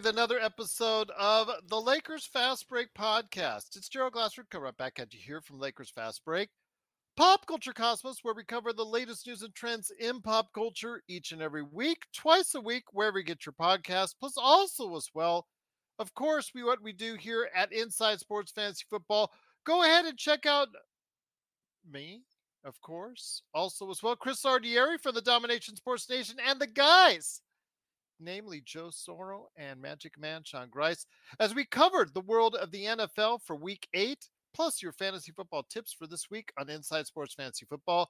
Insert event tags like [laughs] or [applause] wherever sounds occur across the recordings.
With another episode of the Lakers Fast Break podcast. It's Gerald Glassford coming right back at you here from Lakers Fast Break, Pop Culture Cosmos, where we cover the latest news and trends in pop culture each and every week, twice a week, wherever you get your podcast. Plus, also as well, of course, we what we do here at Inside Sports Fantasy Football. Go ahead and check out me, of course. Also as well, Chris Ardieri from the Domination Sports Nation and the guys namely Joe Soro and Magic Man Sean Grice, as we covered the world of the NFL for week eight, plus your fantasy football tips for this week on Inside Sports Fantasy Football.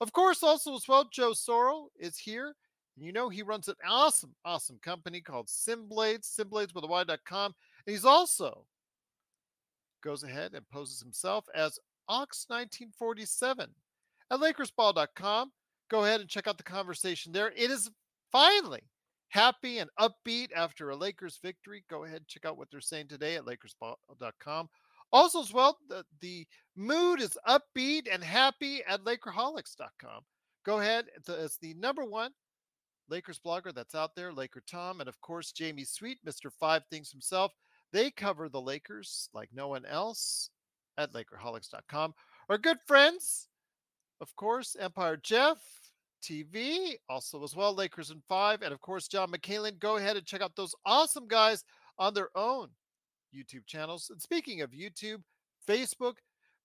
Of course, also as well, Joe Soro is here. And You know, he runs an awesome, awesome company called Simblades, Simblades with a Y.com. And he's also goes ahead and poses himself as Ox1947 at LakersBall.com. Go ahead and check out the conversation there. It is finally happy and upbeat after a Lakers victory. Go ahead check out what they're saying today at LakersBall.com. Also, as well, the, the mood is upbeat and happy at Lakerholics.com. Go ahead. Uh, it's the number one Lakers blogger that's out there, Laker Tom, and of course, Jamie Sweet, Mr. Five Things himself. They cover the Lakers like no one else at Lakerholics.com. Our good friends, of course, Empire Jeff, TV, also as well, Lakers in five, and of course, John McCalin. Go ahead and check out those awesome guys on their own YouTube channels. And speaking of YouTube, Facebook,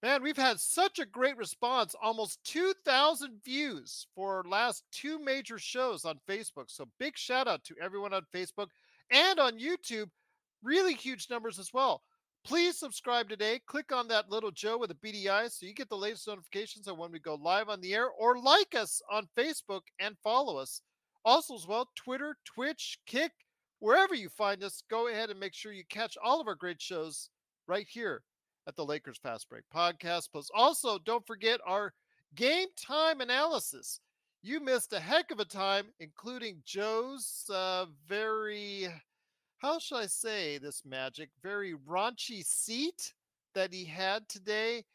man, we've had such a great response almost 2,000 views for last two major shows on Facebook. So big shout out to everyone on Facebook and on YouTube. Really huge numbers as well. Please subscribe today. Click on that little Joe with a eye so you get the latest notifications on when we go live on the air or like us on Facebook and follow us. Also, as well, Twitter, Twitch, Kick, wherever you find us, go ahead and make sure you catch all of our great shows right here at the Lakers Fast Break podcast. Plus, also, don't forget our game time analysis. You missed a heck of a time, including Joe's uh, very how shall I say this magic? Very raunchy seat that he had today.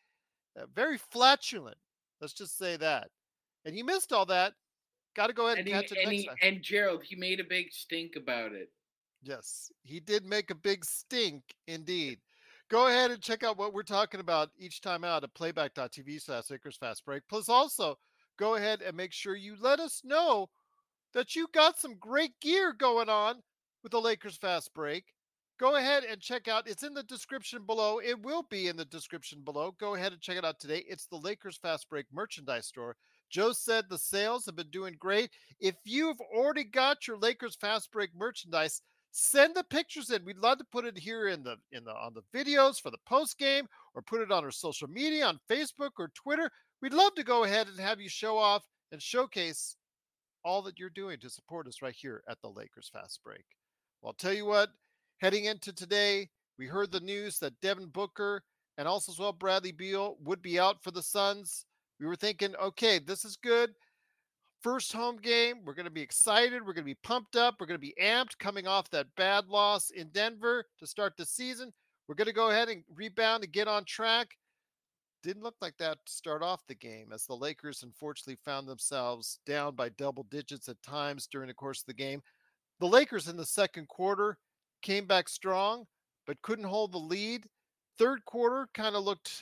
Uh, very flatulent. Let's just say that. And he missed all that. Got to go ahead and, and catch it and next he, time. And Gerald, he made a big stink about it. Yes, he did make a big stink indeed. Go ahead and check out what we're talking about each time out at playback.tv slash Lakers Fast Break. Plus, also go ahead and make sure you let us know that you got some great gear going on with the Lakers Fast Break. Go ahead and check out. It's in the description below. It will be in the description below. Go ahead and check it out today. It's the Lakers Fast Break merchandise store. Joe said the sales have been doing great. If you've already got your Lakers Fast Break merchandise, send the pictures in. We'd love to put it here in the in the on the videos for the post game or put it on our social media on Facebook or Twitter. We'd love to go ahead and have you show off and showcase all that you're doing to support us right here at the Lakers Fast Break. Well, I'll tell you what, heading into today, we heard the news that Devin Booker and also as well Bradley Beal would be out for the Suns. We were thinking, okay, this is good. First home game. We're going to be excited. We're going to be pumped up. We're going to be amped coming off that bad loss in Denver to start the season. We're going to go ahead and rebound and get on track. Didn't look like that to start off the game as the Lakers unfortunately found themselves down by double digits at times during the course of the game. The Lakers in the second quarter came back strong, but couldn't hold the lead. Third quarter kind of looked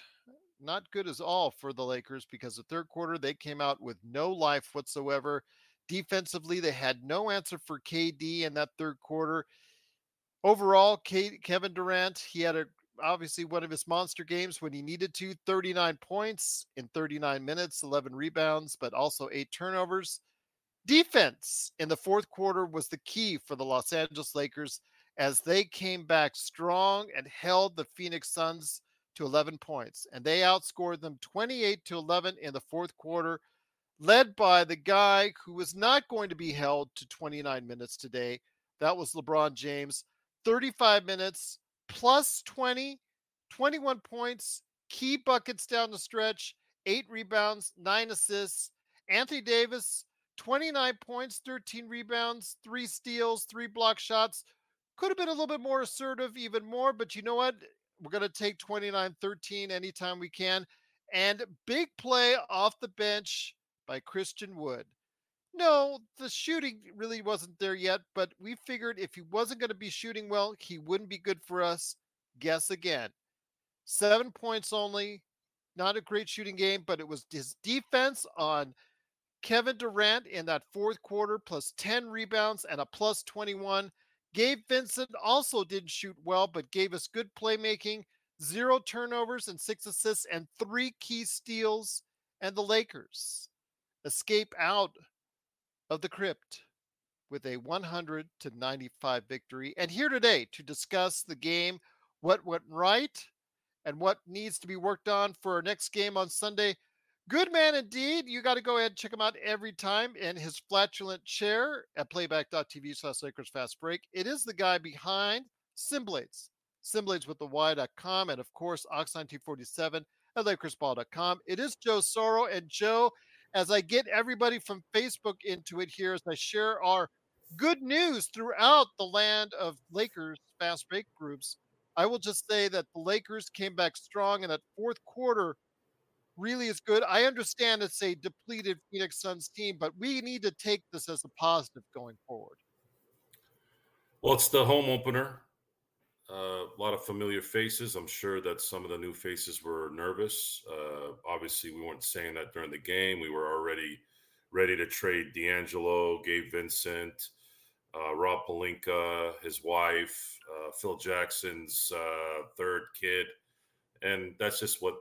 not good as all for the Lakers because the third quarter they came out with no life whatsoever. Defensively, they had no answer for KD in that third quarter. Overall, Kevin Durant, he had a, obviously one of his monster games when he needed to 39 points in 39 minutes, 11 rebounds, but also eight turnovers. Defense in the fourth quarter was the key for the Los Angeles Lakers as they came back strong and held the Phoenix Suns to 11 points. And they outscored them 28 to 11 in the fourth quarter, led by the guy who was not going to be held to 29 minutes today. That was LeBron James. 35 minutes, plus 20, 21 points, key buckets down the stretch, eight rebounds, nine assists. Anthony Davis, 29 points, 13 rebounds, three steals, three block shots. Could have been a little bit more assertive, even more, but you know what? We're going to take 29 13 anytime we can. And big play off the bench by Christian Wood. No, the shooting really wasn't there yet, but we figured if he wasn't going to be shooting well, he wouldn't be good for us. Guess again. Seven points only. Not a great shooting game, but it was his defense on Kevin Durant in that fourth quarter, plus 10 rebounds and a plus 21. Gabe Vincent also didn't shoot well, but gave us good playmaking, zero turnovers and six assists, and three key steals. And the Lakers escape out of the crypt with a 100 to 95 victory. And here today to discuss the game, what went right, and what needs to be worked on for our next game on Sunday. Good man indeed. You got to go ahead and check him out every time in his flatulent chair at playback.tv slash Lakers Fast Break. It is the guy behind Simblades, Simblades with the Y.com, and of course, Ox1947 at LakersBall.com. It is Joe Soro. And Joe, as I get everybody from Facebook into it here, as I share our good news throughout the land of Lakers fast break groups, I will just say that the Lakers came back strong in that fourth quarter really is good. I understand it's a depleted Phoenix Suns team, but we need to take this as a positive going forward. Well, it's the home opener. Uh, a lot of familiar faces. I'm sure that some of the new faces were nervous. Uh, obviously, we weren't saying that during the game. We were already ready to trade D'Angelo, Gabe Vincent, uh, Rob Pelinka, his wife, uh, Phil Jackson's uh, third kid. And that's just what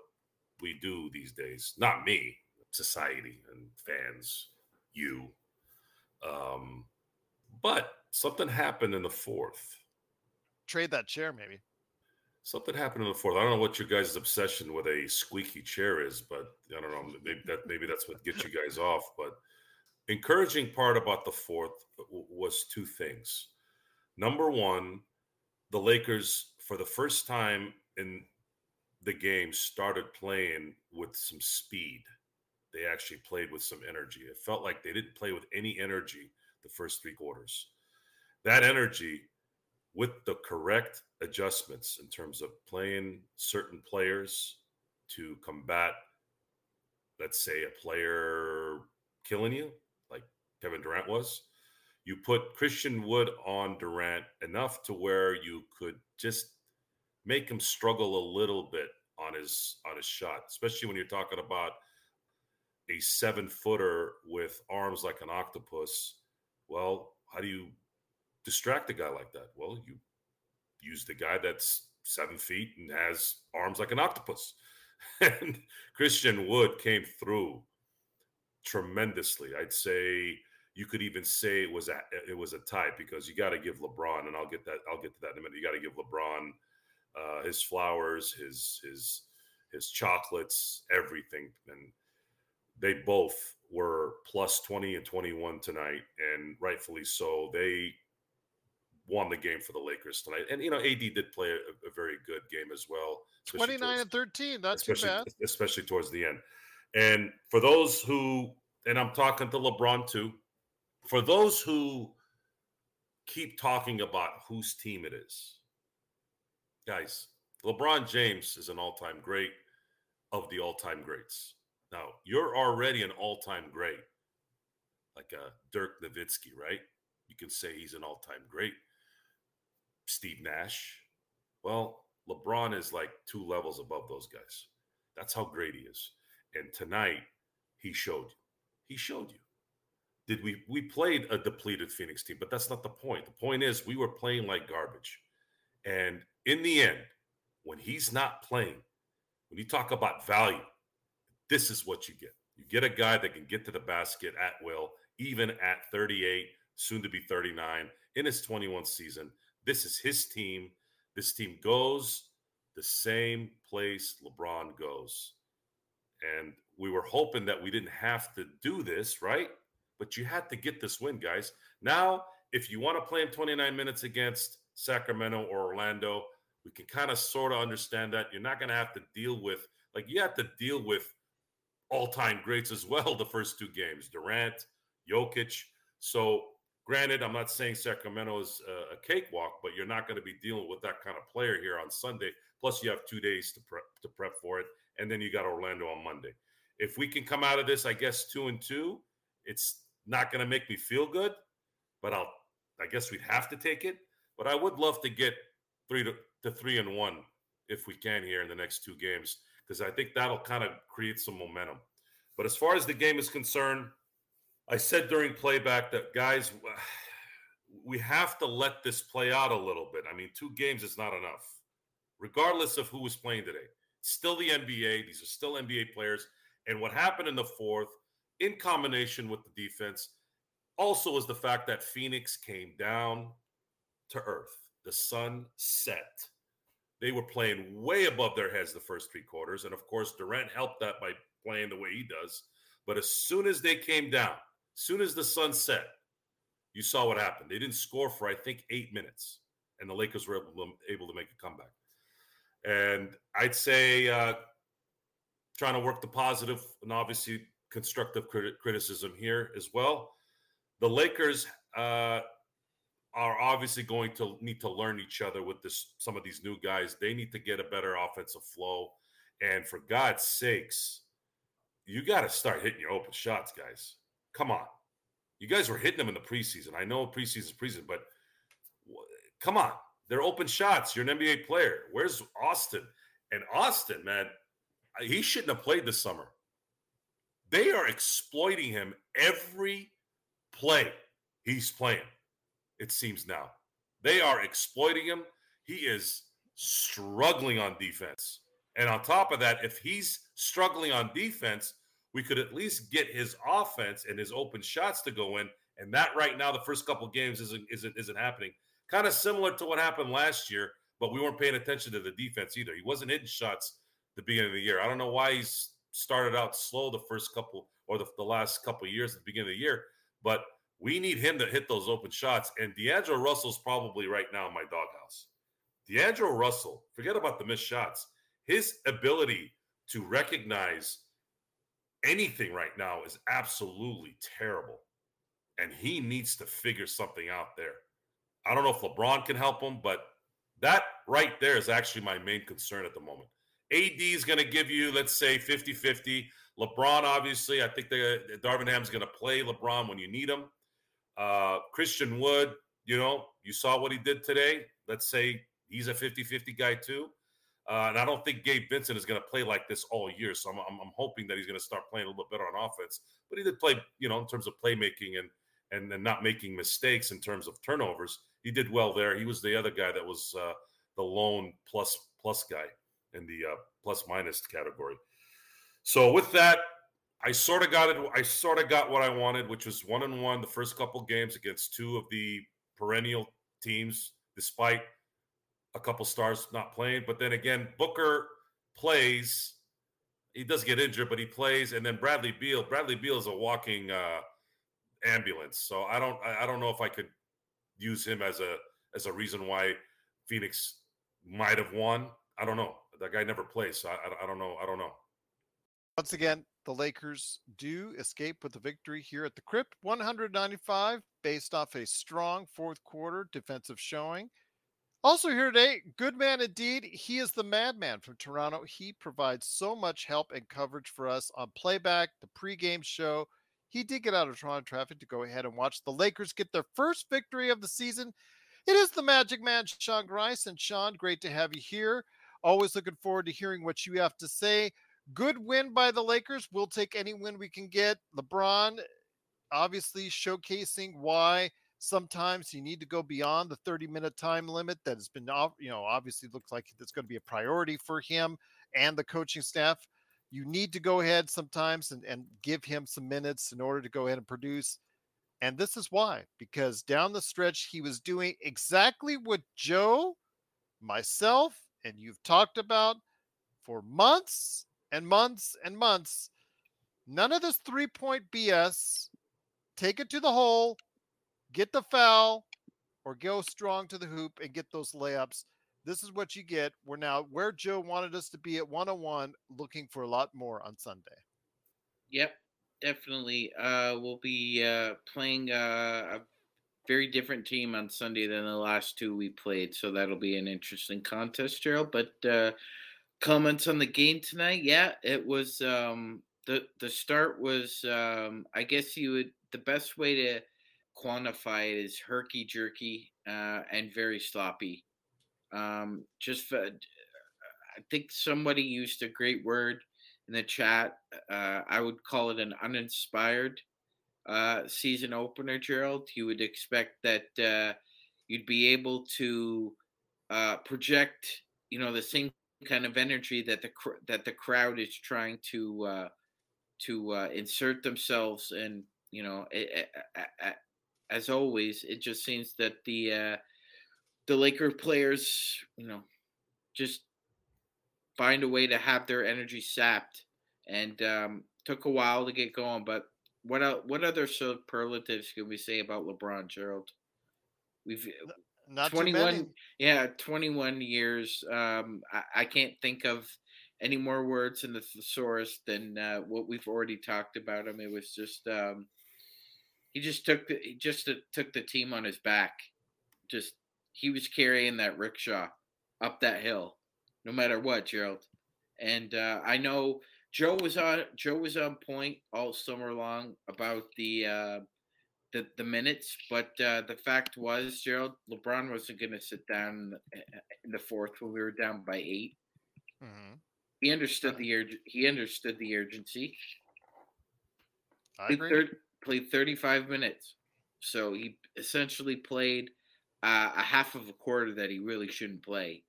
we do these days. Not me, society and fans, you. Um, but something happened in the fourth trade that chair, maybe. Something happened in the fourth. I don't know what your guys' obsession with a squeaky chair is, but I don't know. Maybe that maybe that's what gets you guys [laughs] off. But encouraging part about the fourth was two things. Number one, the Lakers for the first time in the game started playing with some speed. They actually played with some energy. It felt like they didn't play with any energy the first three quarters. That energy with the correct adjustments in terms of playing certain players to combat, let's say, a player killing you, like Kevin Durant was. You put Christian Wood on Durant enough to where you could just make him struggle a little bit on his on his shot, especially when you're talking about a seven footer with arms like an octopus. Well, how do you distract a guy like that? Well, you use the guy that's seven feet and has arms like an octopus. [laughs] and Christian Wood came through tremendously. I'd say you could even say it was a, it was a tie because you got to give LeBron, and I'll get that I'll get to that in a minute. You got to give LeBron uh, his flowers, his his his chocolates, everything, and they both were plus 20 and 21 tonight and rightfully so they won the game for the Lakers tonight. And you know, AD did play a, a very good game as well. Twenty nine and thirteen, not too bad. Especially towards the end. And for those who, and I'm talking to LeBron too, for those who keep talking about whose team it is, guys, LeBron James is an all-time great of the all-time greats. Now you're already an all-time great, like a Dirk Nowitzki, right? You can say he's an all-time great. Steve Nash. Well, LeBron is like two levels above those guys. That's how great he is. And tonight, he showed you. He showed you. Did we we played a depleted Phoenix team, but that's not the point. The point is we were playing like garbage. And in the end, when he's not playing, when you talk about value, this is what you get. You get a guy that can get to the basket at will, even at 38, soon to be 39, in his 21 season. This is his team. This team goes the same place LeBron goes. And we were hoping that we didn't have to do this, right? But you had to get this win, guys. Now, if you want to play him 29 minutes against Sacramento or Orlando, we can kind of sort of understand that. You're not going to have to deal with, like, you have to deal with all time greats as well [laughs] the first two games Durant, Jokic. So, granted, I'm not saying Sacramento is a, cakewalk, but you're not going to be dealing with that kind of player here on Sunday. Plus, you have two days to prep, to prep for it. And then you got Orlando on Monday. If we can come out of this, I guess, two and two, it's not going to make me feel good, but I'll, I guess we'd have to take it. But I would love to get three to, to three and one if we can here in the next two games, because I think that'll kind of create some momentum. But as far as the game is concerned, I said during playback that guys, we have to let this play out a little bit. I mean, two games is not enough, regardless of who was playing today. Still the NBA. These are still NBA players. And what happened in the fourth, in combination with the defense, also is the fact that Phoenix came down to earth. The sun set. They were playing way above their heads the first three quarters. And of course, Durant helped that by playing the way he does. But as soon as they came down, as soon as the sun set, you saw what happened. They didn't score for, I think, eight minutes. And the Lakers were able to, able to make a comeback. And I'd say uh, trying to work the positive and obviously constructive crit- criticism here as well. The Lakers uh, are obviously going to need to learn each other with this. Some of these new guys, they need to get a better offensive flow. And for God's sakes, you got to start hitting your open shots, guys. Come on. You guys were hitting them in the preseason. I know preseason is preseason, but come on. They're open shots. You're an NBA player. Where's Austin? And Austin, man, he shouldn't have played this summer. They are exploiting him every play he's playing, it seems now. They are exploiting him. He is struggling on defense. And on top of that, if he's struggling on defense, we could at least get his offense and his open shots to go in. And that right now, the first couple games isn't isn't isn't happening. Kind of similar to what happened last year, but we weren't paying attention to the defense either. He wasn't hitting shots the beginning of the year. I don't know why he's started out slow the first couple or the, the last couple years at the beginning of the year, but we need him to hit those open shots. And D'Angelo Russell's probably right now in my doghouse. D'Angelo Russell, forget about the missed shots. His ability to recognize anything right now is absolutely terrible. And he needs to figure something out there. I don't know if LeBron can help him, but that right there is actually my main concern at the moment. AD is going to give you, let's say, 50 50. LeBron, obviously, I think the Darvin Ham's going to play LeBron when you need him. Uh, Christian Wood, you know, you saw what he did today. Let's say he's a 50 50 guy too. Uh, and I don't think Gabe Vincent is going to play like this all year. So I'm, I'm, I'm hoping that he's going to start playing a little bit better on offense. But he did play, you know, in terms of playmaking and and, and not making mistakes in terms of turnovers. He did well there. He was the other guy that was uh, the lone plus plus guy in the uh, plus minus category. So with that, I sort of got it. I sort of got what I wanted, which was one and one the first couple games against two of the perennial teams, despite a couple stars not playing. But then again, Booker plays. He does get injured, but he plays. And then Bradley Beal. Bradley Beal is a walking uh, ambulance. So I don't. I don't know if I could use him as a as a reason why Phoenix might have won. I don't know. That guy never plays. So I, I, I don't know. I don't know. Once again, the Lakers do escape with the victory here at the Crypt, 195, based off a strong fourth quarter defensive showing. Also here today, good man indeed. He is the madman from Toronto. He provides so much help and coverage for us on playback, the pregame show. He did get out of Toronto traffic to go ahead and watch the Lakers get their first victory of the season. It is the Magic Man, Sean Grice. And Sean, great to have you here. Always looking forward to hearing what you have to say. Good win by the Lakers. We'll take any win we can get. LeBron obviously showcasing why Sometimes you need to go beyond the 30 minute time limit that has been, you know, obviously looks like it's going to be a priority for him and the coaching staff. You need to go ahead sometimes and, and give him some minutes in order to go ahead and produce. And this is why, because down the stretch, he was doing exactly what Joe, myself, and you've talked about for months and months and months. None of this three point BS. Take it to the hole, get the foul, or go strong to the hoop and get those layups. This is what you get. We're now where Joe wanted us to be at 101, looking for a lot more on Sunday. Yep, definitely. Uh, we'll be uh, playing uh, a very different team on Sunday than the last two we played, so that'll be an interesting contest, Gerald. But uh, comments on the game tonight? Yeah, it was. Um, the The start was. Um, I guess you would. The best way to quantify it is herky jerky uh, and very sloppy. Um, just for, I think somebody used a great word in the chat. Uh, I would call it an uninspired uh, season opener, Gerald. You would expect that uh, you'd be able to uh, project, you know, the same kind of energy that the cr- that the crowd is trying to uh, to uh, insert themselves and you know as always it just seems that the uh, the Laker players you know just find a way to have their energy sapped and um, took a while to get going but what what other superlatives can we say about LeBron Gerald? We've not 21 yeah 21 years um I, I, can't think of any more words in the thesaurus than uh, what we've already talked about him it was just um he just took the he just took the team on his back. Just he was carrying that rickshaw up that hill no matter what gerald. And uh, i know joe was on joe was on point all summer long about the uh the, the minutes, but uh, the fact was, Gerald, LeBron wasn't going to sit down in the fourth when we were down by 8 mm-hmm. He understood the urg- he understood the urgency. I played, agree. played 35 minutes, so he essentially played uh, a half of a quarter that he really shouldn't play.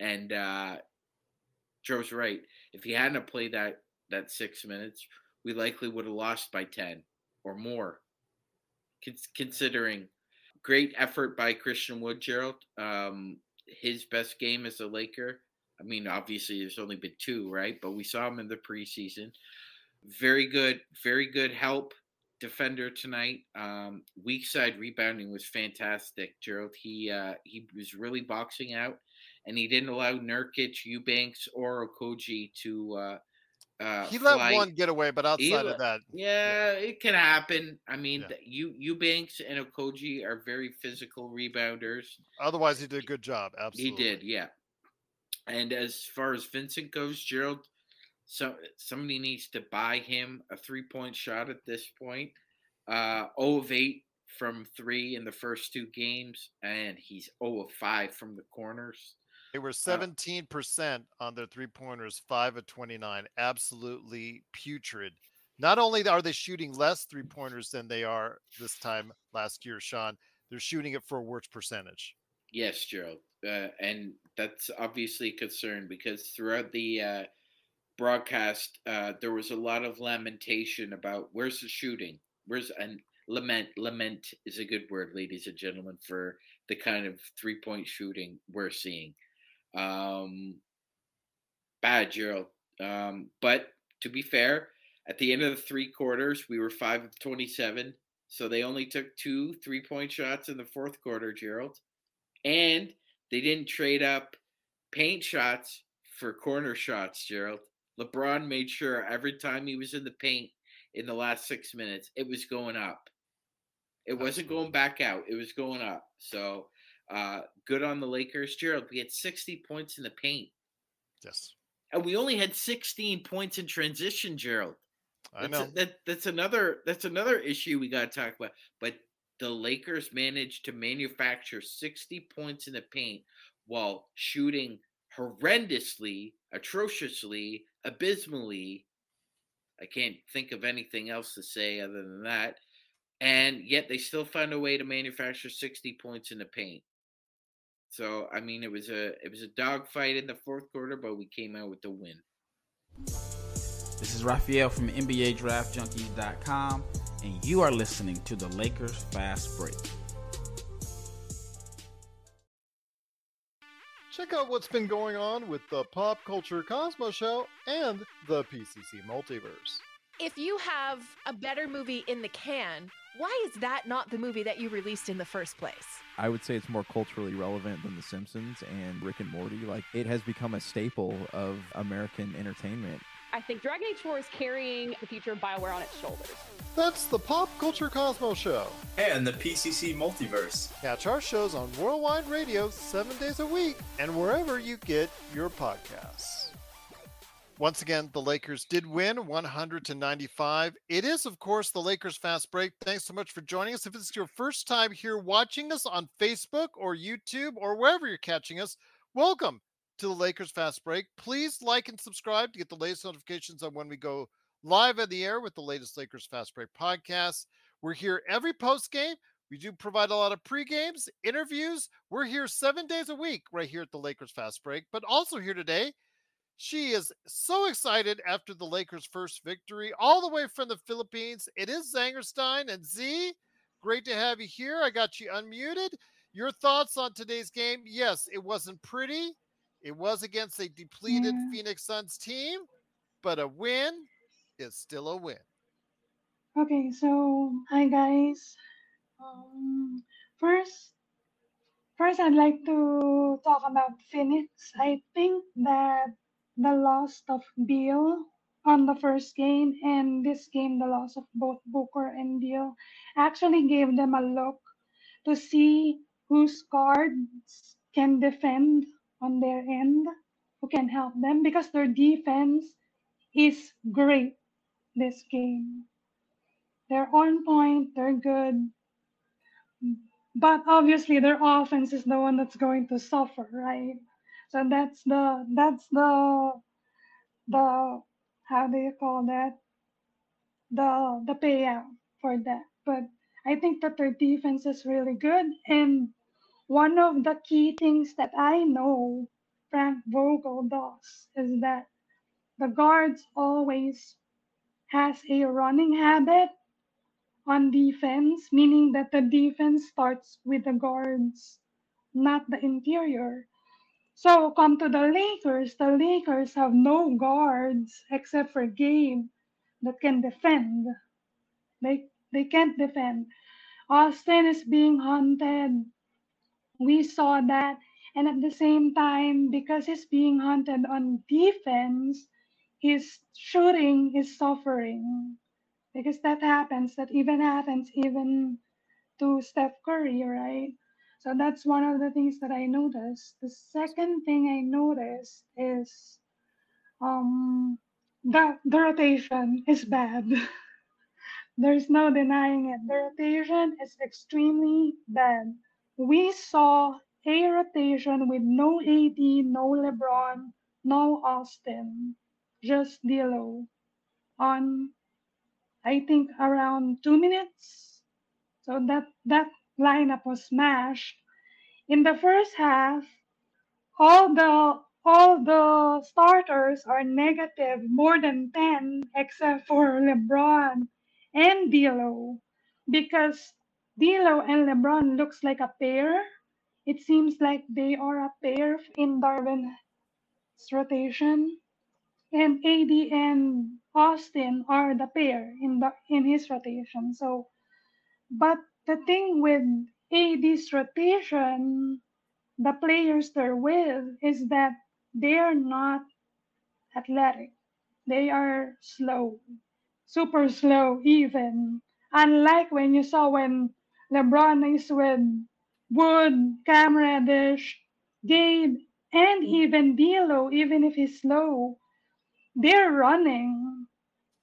And uh, Joe's right. If he hadn't played that that six minutes, we likely would have lost by 10 or more considering great effort by Christian Wood, Gerald. Um, his best game as a Laker. I mean, obviously, there's only been two, right? But we saw him in the preseason. Very good, very good help defender tonight. Um, weak side rebounding was fantastic, Gerald. He uh, he was really boxing out, and he didn't allow Nurkic, Eubanks, or Okogie to uh, uh, he let flight. one get away, but outside of that, yeah, yeah, it can happen. I mean, yeah. you Eubanks and Okogie are very physical rebounders. Otherwise, he did a good job. Absolutely, he did. Yeah. And as far as Vincent goes, Gerald, so somebody needs to buy him a three point shot at this point. Uh, 0 of 8 from three in the first two games, and he's 0 of 5 from the corners. They were 17% on their three pointers, 5 of 29. Absolutely putrid. Not only are they shooting less three pointers than they are this time last year, Sean, they're shooting it for a worse percentage. Yes, Gerald. Uh, and that's obviously a concern because throughout the uh, broadcast, uh, there was a lot of lamentation about where's the shooting? Where's and lament? Lament is a good word, ladies and gentlemen, for the kind of three point shooting we're seeing. Um, bad, Gerald. Um, but to be fair, at the end of the three quarters, we were five of 27. So they only took two three point shots in the fourth quarter, Gerald. And they didn't trade up paint shots for corner shots, Gerald. LeBron made sure every time he was in the paint in the last six minutes, it was going up. It wasn't going back out, it was going up. So uh, good on the Lakers. Gerald, we had 60 points in the paint. Yes. And we only had 16 points in transition, Gerald. I know. A, that, that's another that's another issue we got to talk about. But the Lakers managed to manufacture 60 points in the paint while shooting horrendously, atrociously, abysmally. I can't think of anything else to say other than that. and yet they still found a way to manufacture 60 points in the paint. So I mean, it was a it was a dogfight in the fourth quarter, but we came out with the win. This is Raphael from NBA Draft Junkies.com, and you are listening to the Lakers Fast Break. Check out what's been going on with the Pop Culture Cosmos Show and the PCC Multiverse. If you have a better movie in the can, why is that not the movie that you released in the first place? I would say it's more culturally relevant than The Simpsons and Rick and Morty. Like, it has become a staple of American entertainment. I think Dragon Age 4 is carrying the future of BioWare on its shoulders. That's the Pop Culture Cosmos Show. And the PCC Multiverse. Catch our shows on Worldwide Radio seven days a week and wherever you get your podcasts. Once again, the Lakers did win 100 to 95. It is, of course, the Lakers Fast Break. Thanks so much for joining us. If it's your first time here watching us on Facebook or YouTube or wherever you're catching us, welcome to the Lakers Fast Break. Please like and subscribe to get the latest notifications on when we go live in the air with the latest Lakers Fast Break podcast. We're here every post game. We do provide a lot of pre games, interviews. We're here seven days a week right here at the Lakers Fast Break, but also here today. She is so excited after the Lakers' first victory, all the way from the Philippines. It is Zangerstein and Z. Great to have you here. I got you unmuted. Your thoughts on today's game? Yes, it wasn't pretty. It was against a depleted Yeah. Phoenix Suns team, but a win is still a win. Okay, so hi guys. Um, first, first I'd like to talk about Phoenix. I think that the loss of Beal on the first game and this game, the loss of both Booker and Beal, actually gave them a look to see whose guards can defend on their end, who can help them because their defense is great this game. They're on point, they're good. But obviously their offense is the one that's going to suffer, right? So that's the that's the the how do you call that? The the payout for that. But I think that their defense is really good. And one of the key things that I know Frank Vogel does is that the guards always has a running habit on defense, meaning that the defense starts with the guards, not the interior. So come to the Lakers. The Lakers have no guards except for Gabe that can defend. They they can't defend. Austin is being hunted. We saw that. And at the same time, because he's being hunted on defense, his shooting is suffering because that happens that even happens even to Steph Curry, right? So that's one of the things that I noticed. The second thing I noticed is um the the rotation is bad. [laughs] There's no denying it. The rotation is extremely bad. We saw a rotation with no AD, no LeBron, no Austin, just D'Lo on I think around two minutes. So that that lineup was smashed. In the first half, all the all the starters are negative, more than 10, except for LeBron and D'Lo, because D'Lo and LeBron looks like a pair. It seems like they are a pair in Darvin's rotation and AD and Austin are the pair in the in his rotation. So, but the thing with AD's rotation, the players they're with is that they are not athletic. They are slow, super slow even. Unlike when you saw when LeBron is with Wood, Cam Reddish, Gabe, and even D'Lo, even if he's slow, they're running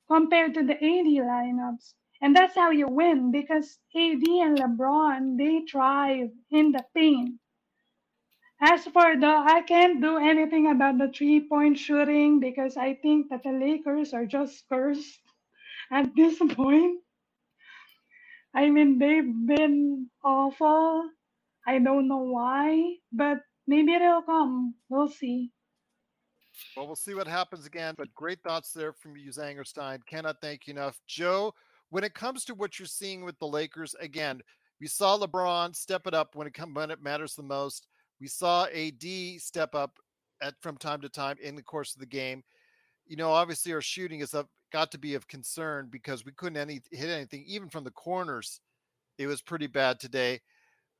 compared to the AD lineups. And that's how you win because AD and LeBron, they thrive in the paint. As for the, I can't do anything about the three point shooting because I think that the Lakers are just cursed at this [laughs] point. I mean, they've been awful. I don't know why, but maybe it'll come. We'll see. Well, we'll see what happens again. But great thoughts there from you, Zangerstein. Cannot thank you enough. Joe, when it comes to what you're seeing with the Lakers, again, we saw LeBron step it up when it come when it matters the most. We saw AD step up at from time to time in the course of the game. You know, obviously our shooting is got to be of concern because we couldn't any hit anything even from the corners. It was pretty bad today,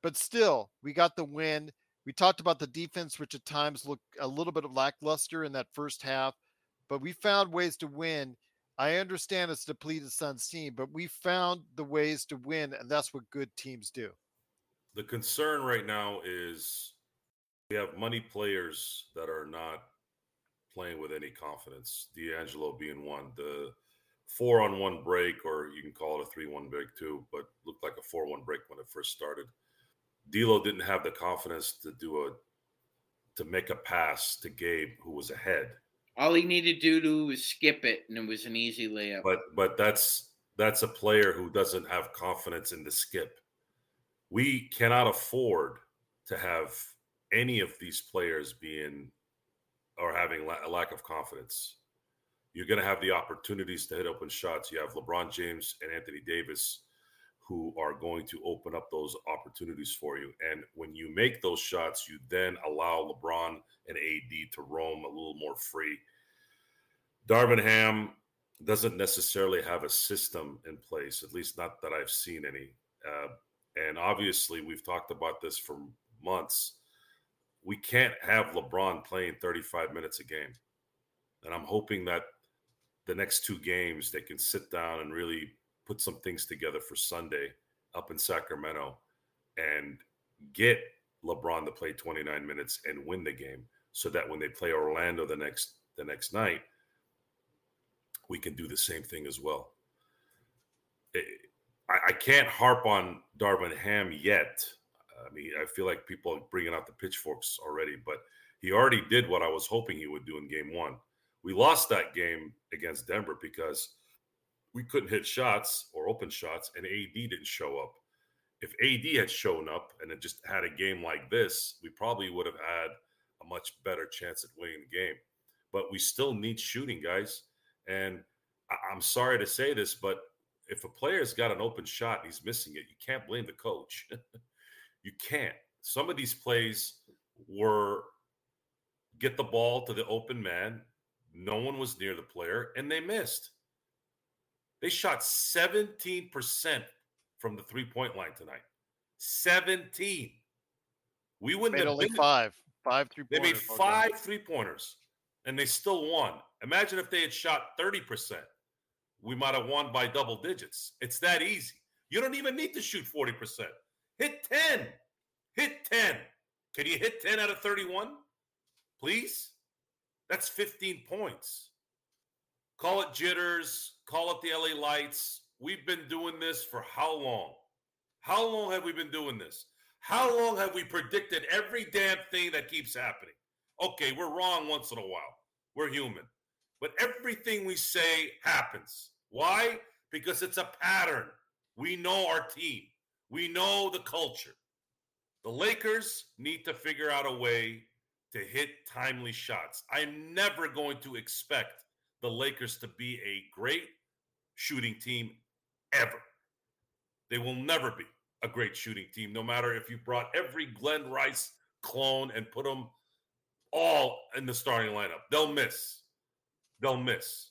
but still we got the win. We talked about the defense, which at times looked a little bit of lackluster in that first half, but we found ways to win. I understand it's depleted Suns team, but we found the ways to win, and that's what good teams do. The concern right now is we have money players that are not playing with any confidence. D'Angelo being one, the four on one break, or you can call it a three one break too, but looked like a four one break when it first started. D'Lo didn't have the confidence to do a to make a pass to Gabe, who was ahead. All he needed to do was skip it, and it was an easy layup. But but that's that's a player who doesn't have confidence in the skip. We cannot afford to have any of these players being or having a lack of confidence. You're going to have the opportunities to hit open shots. You have LeBron James and Anthony Davis who are going to open up those opportunities for you. And when you make those shots, you then allow LeBron and AD to roam a little more free. Darvin Ham doesn't necessarily have a system in place, at least not that I've seen any. Uh, and obviously, we've talked about this for months. We can't have LeBron playing 35 minutes a game. And I'm hoping that the next two games they can sit down and really put some things together for Sunday up in Sacramento and get LeBron to play 29 minutes and win the game so that when they play Orlando the next the next night we can do the same thing as well. I, I can't harp on Darvin Ham yet. I mean, I feel like people are bringing out the pitchforks already, but he already did what I was hoping he would do in game one. We lost that game against Denver because we couldn't hit shots or open shots, and AD didn't show up. If AD had shown up and had just had a game like this, we probably would have had a much better chance at winning the game. But we still need shooting, guys. And I- am sorry to say this, but if a player's got an open shot and he's missing it, you can't blame the coach. [laughs] you can't. Some of these plays were get the ball to the open man. No one was near the player, and they missed. They shot 17% from the three point line tonight. 17. We wouldn't made have only five. Five three They made five three pointers and they still won. Imagine if they had shot 30%. We might have won by double digits. It's that easy. You don't even need to shoot 40%. Hit 10. Hit 10. Can you hit 10 out of 31? Please? That's 15 points. Call it jitters, call it the LA lights. We've been doing this for how long? How long have we been doing this? How long have we predicted every damn thing that keeps happening? Okay, we're wrong once in a while. We're human. But everything we say happens. Why? Because it's a pattern. We know our team, we know the culture. The Lakers need to figure out a way to hit timely shots. I'm never going to expect the Lakers to be a great shooting team ever. They will never be a great shooting team, no matter if you brought every Glenn Rice clone and put them all in the starting lineup. They'll miss. They'll miss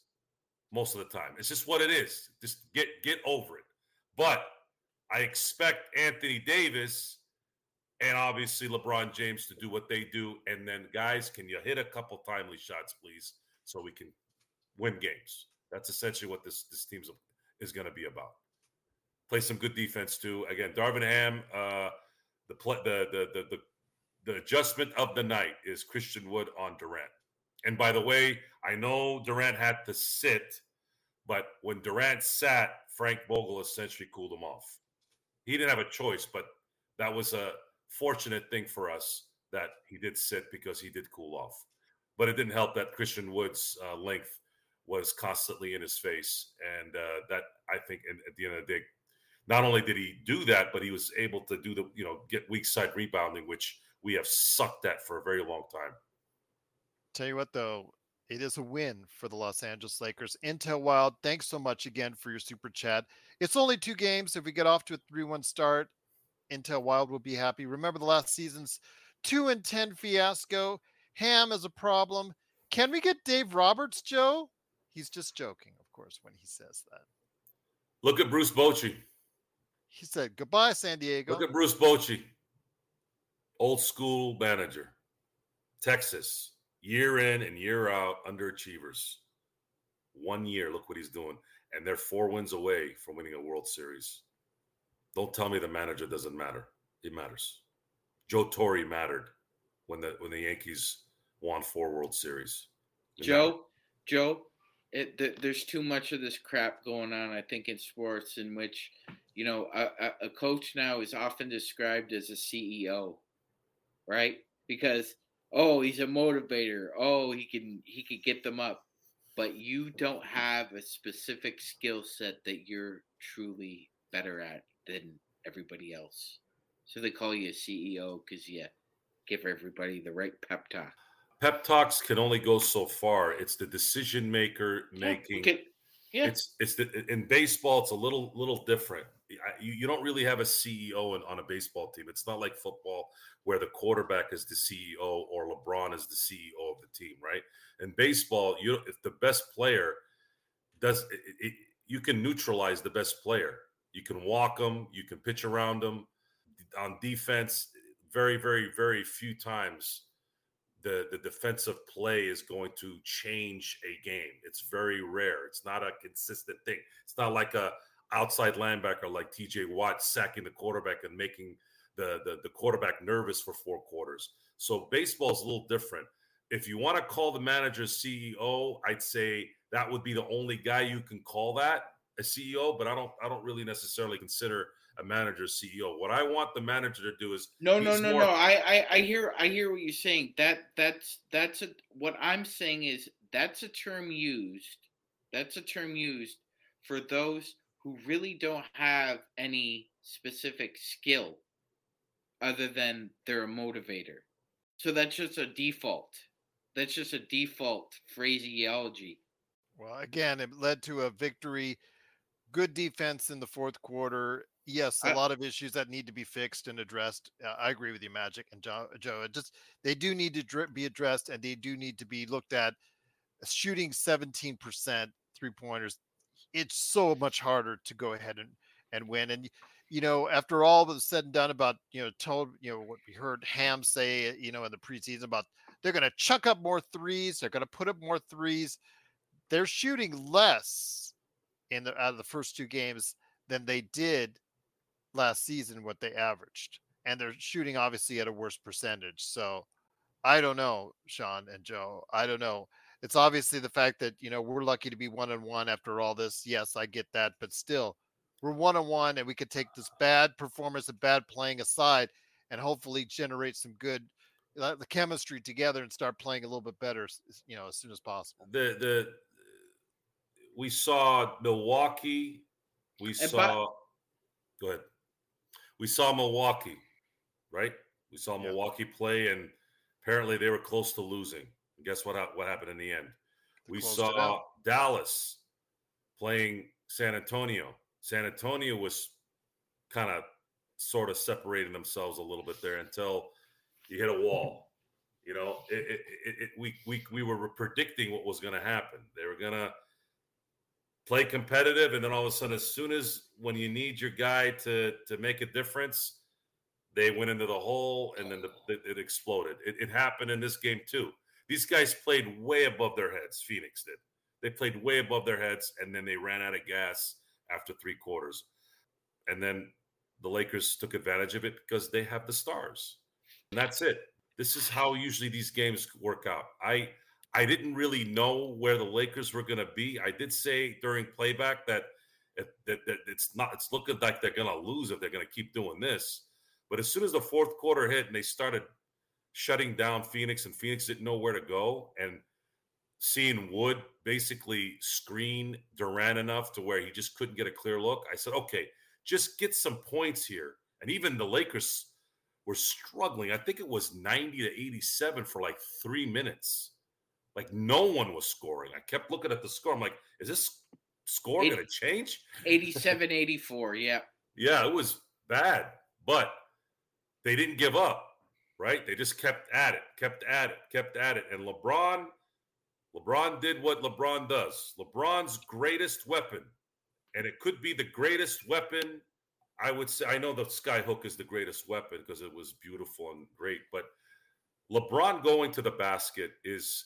most of the time. It's just what it is. Just get get over it. But I expect Anthony Davis and obviously LeBron James to do what they do. And then, guys, can you hit a couple timely shots, please, so we can win games. That's essentially what this this team's is going to be about. Play some good defense too. Again, Darvin Ham, uh, the, play, the, the the the the adjustment of the night is Christian Wood on Durant. And by the way, I know Durant had to sit, but when Durant sat, Frank Vogel essentially cooled him off. He didn't have a choice, but that was a fortunate thing for us that he did sit because he did cool off. But it didn't help that Christian Wood's uh, length was constantly in his face, and uh, that I think, in, at the end of the day, not only did he do that, but he was able to do the, you know, get weak side rebounding, which we have sucked at for a very long time. Tell you what, though, it is a win for the Los Angeles Lakers. Intel Wild, thanks so much again for your super chat. It's only two games. If we get off to a 3 1 start, Intel Wild will be happy. Remember the last season's 2 and 10 fiasco? Ham is a problem. Can we get Dave Roberts, Joe? He's just joking, of course, when he says that. Look at Bruce Bochy. He said, Goodbye, San Diego. Look at Bruce Bochy, old school manager, Texas, year in and year out, underachievers. One year, look what he's doing. And they're four wins away from winning a World Series. Don't tell me the manager doesn't matter. It matters. Joe Torre mattered when the when the Yankees won four World Series. It Joe, mattered. Joe, it, th- there's too much of this crap going on. I think in sports, in which you know a, a, coach now is often described as a CEO, right? Because oh, he's a motivator. Oh, he can he could get them up, but you don't have a specific skill set that you're truly better at than everybody else. So they call you a CEO because you give everybody the right pep talk. Pep talks can only go so far. It's the decision maker making. Okay. Yeah. It's it's the, in baseball. It's a little little different. You, you don't really have a CEO in, on a baseball team. It's not like football where the quarterback is the CEO or LeBron is the CEO of the team, right? In baseball, you if the best player does, it, it, you can neutralize the best player. You can walk them. You can pitch around them. On defense, very very very few times the the defensive play is going to change a game. It's very rare. It's not a consistent thing. It's not like a outside linebacker like TJ Watt sacking the quarterback and making the, the the quarterback nervous for four quarters. So baseball is a little different. If you want to call the manager CEO, I'd say that would be the only guy you can call that a CEO. But I don't I don't really necessarily consider a manager CEO. What I want the manager to do is No, no, no, more- no. I, I, I hear, I hear what you're saying. That, that's, that's a. What I'm saying is that's a term used. That's a term used for those who really don't have any specific skill, other than they're a motivator. So that's just a default. That's just a default phraseology. Well, again, it led to a victory. Good defense in the fourth quarter. Yes, a I- lot of issues that need to be fixed and addressed. Uh, I agree with you, Magic and uh, Joe. Joe, just they do need to be addressed, and they do need to be looked at. Uh, shooting seventeen percent three pointers, it's so much harder to go ahead and and win. And you know, after all was said and done about you know told you know what we heard Ham say uh, you know in the preseason about they're going to chuck up more threes, they're going to put up more threes. They're shooting less in the out of the first two games than they did last season what they averaged and they're shooting obviously at a worse percentage so i don't know sean and joe i don't know it's obviously the fact that you know we're lucky to be one on one after all this yes i get that but still we're one on one and we could take this bad performance and bad playing aside and hopefully generate some good uh, the chemistry together and start playing a little bit better s- s- you know as soon as possible the the we saw Milwaukee. We And saw. go ahead. We saw Milwaukee, right? We saw Yeah. Milwaukee play, and apparently they were close to losing. And guess what? What happened in the end? We saw. Dallas playing San Antonio. San Antonio was kind of sort of separating themselves a little bit there until you hit a wall. You know, it, it, it, it, we, we we were predicting what was going to happen. They were going to play competitive, and then all of a sudden, as soon as when you need your guy to to make a difference, they went into the hole, and then the, it, exploded. It, it happened in this game too. These guys played way above their heads. Phoenix did. They played way above their heads, and then they ran out of gas after three quarters. And then the Lakers took advantage of it because they have the stars. And that's it. This is how usually these games work out. I I didn't really know where the Lakers were going to be. I did say during playback that, it, that that it's not. It's looking like they're going to lose if they're going to keep doing this. But as soon as the fourth quarter hit and they started shutting down Phoenix, and Phoenix didn't know where to go, and seeing Wood basically screen Durant enough to where he just couldn't get a clear look, I said, okay, just get some points here. And even the Lakers were struggling. I think it was 90 to 87 for like three minutes. Like no one was scoring. I kept looking at the score. I'm like, is this score going to change? 87 84. Yeah. Yeah, it was bad, but they didn't give up, right? They just kept at it, kept at it, kept at it. And LeBron, LeBron did what LeBron does. LeBron's greatest weapon, and it could be the greatest weapon. I would say, I know the sky hook is the greatest weapon because it was beautiful and great, but LeBron going to the basket is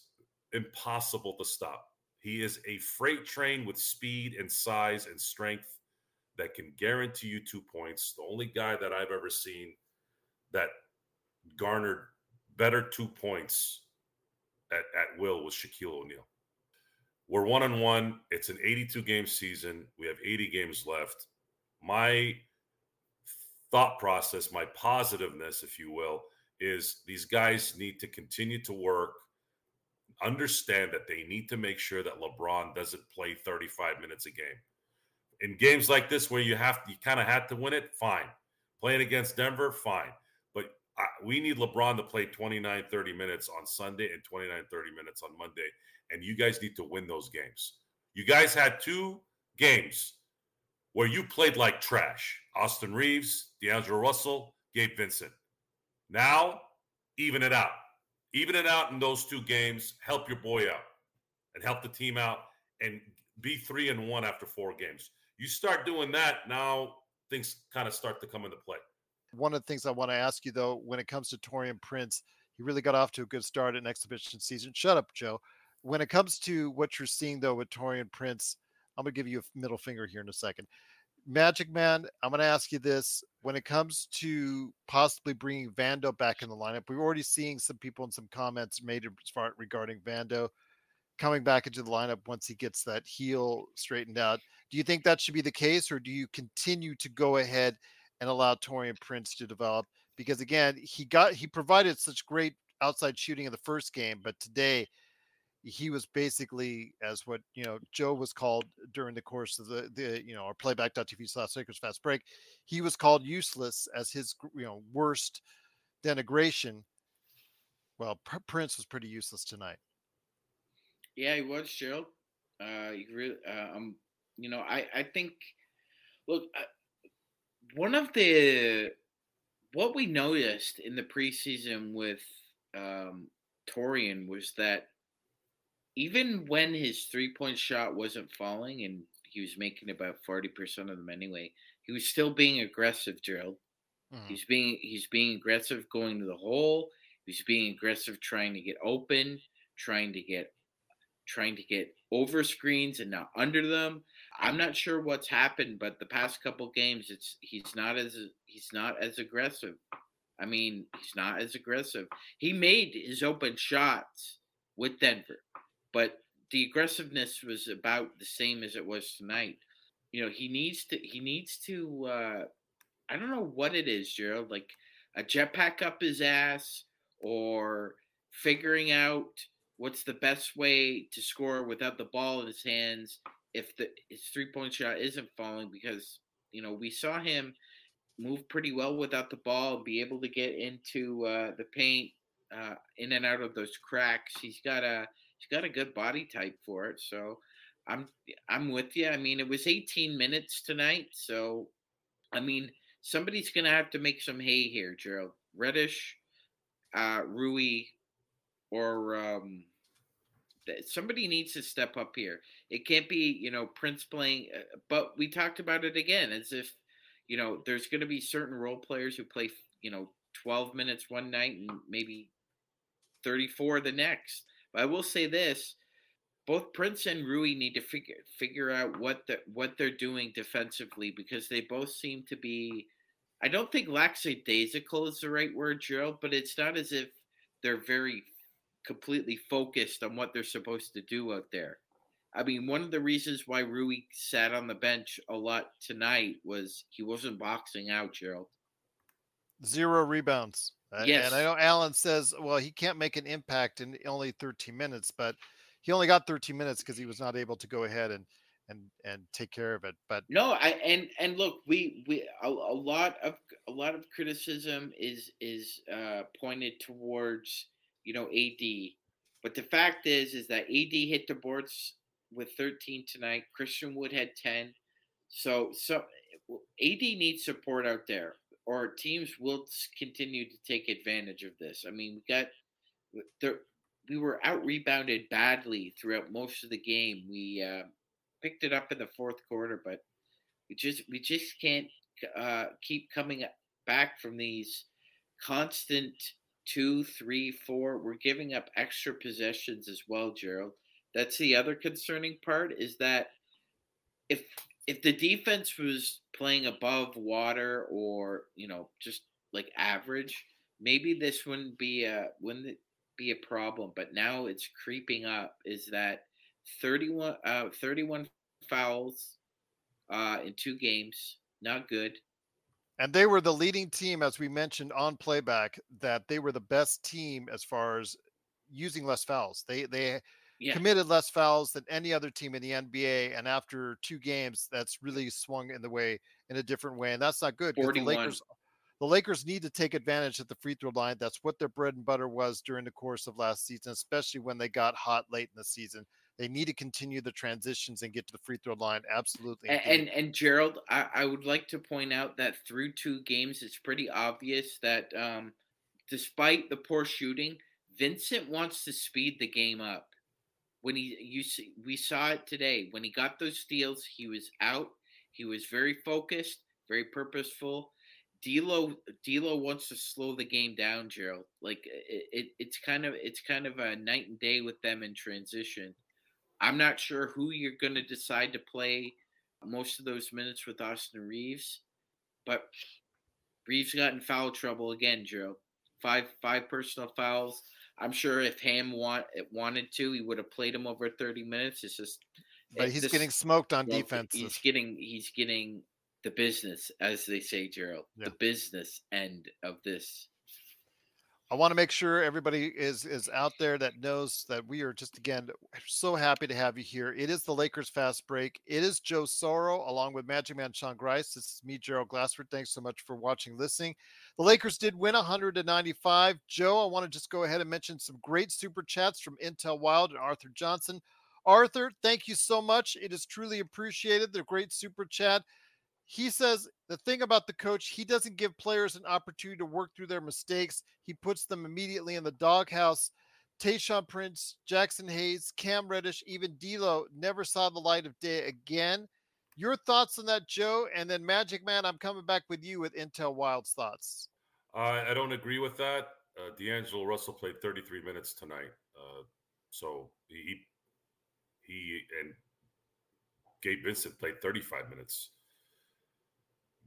impossible to stop. He is a freight train with speed and size and strength that can guarantee you two points. The only guy that I've ever seen that garnered better two points at, at will was Shaquille O'Neal. We're one on one. It's an 82 game season. We have 80 games left. My thought process, my positiveness, if you will, is these guys need to continue to work, understand that they need to make sure that LeBron doesn't play 35 minutes a game. In games like this where you have you kind of had to win it, fine. Playing against Denver, fine But we need LeBron to play 29, 30 minutes on Sunday and 29, 30 minutes on Monday. And you guys need to win those games. You guys had two games where you played like trash. Austin Reaves, D'Angelo Russell, Gabe Vincent. Now, even it out. Even it out in those two games. Help your boy out and help the team out and be three and one after four games. You start doing that, now things kind of start to come into play. One of the things I want to ask you though, when it comes to Taurean Prince, he really got off to a good start in exhibition season. Shut up, Joe. When it comes to what you're seeing though with Taurean Prince, I'm gonna give you a middle finger here in a second. Magic Man, I'm gonna ask you this: when it comes to possibly bringing Vando back in the lineup, we're already seeing some people and some comments made regarding Vando coming back into the lineup once he gets that heel straightened out. Do you think that should be the case, or do you continue to go ahead and allow Taurean Prince to develop because again, he got he provided such great outside shooting in the first game, but today he was basically as what you know Joe was called during the course of the the you know our playback.tv slash Lakers fast break. He was called useless as his you know worst denigration. Well, Prince was pretty useless tonight. Yeah, he was, Joe. Uh, you really, uh, um, you know, I I think, look, one of the what we noticed in the preseason with um, Taurean was that even when his three point shot wasn't falling and he was making about 40% of them anyway, he was still being aggressive, Gerald. Mm-hmm. He's being he's being aggressive going to the hole. He's being aggressive trying to get open, trying to get trying to get over screens and not under them. I'm not sure what's happened, but the past couple games, it's he's not as he's not as aggressive. I mean, he's not as aggressive. He made his open shots with Denver, but the aggressiveness was about the same as it was tonight. You know, he needs to he needs to uh I don't know what it is, Gerald, like a jetpack up his ass or figuring out what's the best way to score without the ball in his hands if the his three point shot isn't falling because you know we saw him move pretty well without the ball, be able to get into uh, the paint, uh, in and out of those cracks. He's got a he's got a good body type for it. So I'm I'm with you. I mean, it was 18 minutes tonight, so I mean somebody's gonna have to make some hay here, Gerald Reddish, uh, Rui, or um, somebody needs to step up here. It can't be, you know, Prince playing, uh, but we talked about it again as if, you know, there's going to be certain role players who play, you know, 12 minutes one night and maybe 34 the next. But I will say this, both Prince and Rui need to figure figure out what the what they're doing defensively because they both seem to be I don't think lackadaisical is the right word, Gerald, but it's not as if they're very completely focused on what they're supposed to do out there. I mean, one of the reasons why Rui sat on the bench a lot tonight was he wasn't boxing out, Gerald. Zero rebounds. Yes. And I know Alan says, well, he can't make an impact in only 13 minutes, but he only got 13 minutes because he was not able to go ahead and and and take care of it. But no, I and and look, we we a, a lot of a lot of criticism is is uh, pointed towards you know AD, but the fact is is that AD hit the boards with 13 tonight. Christian Wood had 10. So so AD needs support out there, or teams will continue to take advantage of this. I mean, we got there. We were out rebounded badly throughout most of the game. We uh, picked it up in the fourth quarter, but we just we just can't uh, keep coming back from these constant two, three, four. We're giving up extra possessions as well, Gerald. That's the other concerning part is that if if the defense was playing above water or you know just like average, maybe this wouldn't be a wouldn't be a problem. But now it's creeping up. Is that 31, uh, 31 fouls uh, in two games? Not good. And they were the leading team, as we mentioned on playback, that they were the best team as far as using less fouls. They they yeah. committed less fouls than any other team in the NBA. And after two games, that's really swung in the way in a different way, and that's not good. The Lakers, the Lakers need to take advantage at the free throw line. That's what their bread and butter was during the course of last season, especially when they got hot late in the season. They need to continue the transitions and get to the free throw line. Absolutely. And and, and Gerald, I, I, would like to point out that through two games, it's pretty obvious that um, despite the poor shooting, Vincent wants to speed the game up. When he you see, we saw it today. When he got those steals, he was out. He was very focused, very purposeful. D'Lo D'Lo wants to slow the game down, Gerald. Like it, it, it's kind of it's kind of a night and day with them in transition. I'm not sure who you're going to decide to play most of those minutes with Austin Reaves but Reaves got in foul trouble again, Joe. Five five personal fouls. I'm sure if Ham want eh, wanted to, he would have played him over 30 minutes. It's just, but he's this, getting smoked on well, defense. He's getting he's getting the business, as they say, Gerald, yeah. the business end of this. I want to make sure everybody is is out there that knows that we are just again so happy to have you here. It is the Lakers Fast Break. It is Joe Soro along with Magic Man Sean Grice. This is me, Gerald Glassford. Thanks so much for watching, listening. The Lakers did win 195. Joe, I want to just go ahead and mention some great super chats from Intel Wild and Arthur Johnson. Arthur, thank you so much. It is truly appreciated. The great super chat he says the thing about the coach, he doesn't give players an opportunity to work through their mistakes. He puts them immediately in the doghouse. Tayshaun Prince, Jaxson Hayes, Cam Reddish, even D'Lo never saw the light of day again. Your thoughts on that, Joe? And then Magic Man, I'm coming back with you with Intel Wild's thoughts. I don't agree with that. Uh, D'Angelo Russell played 33 minutes tonight, uh, so he he and Gabe Vincent played 35 minutes.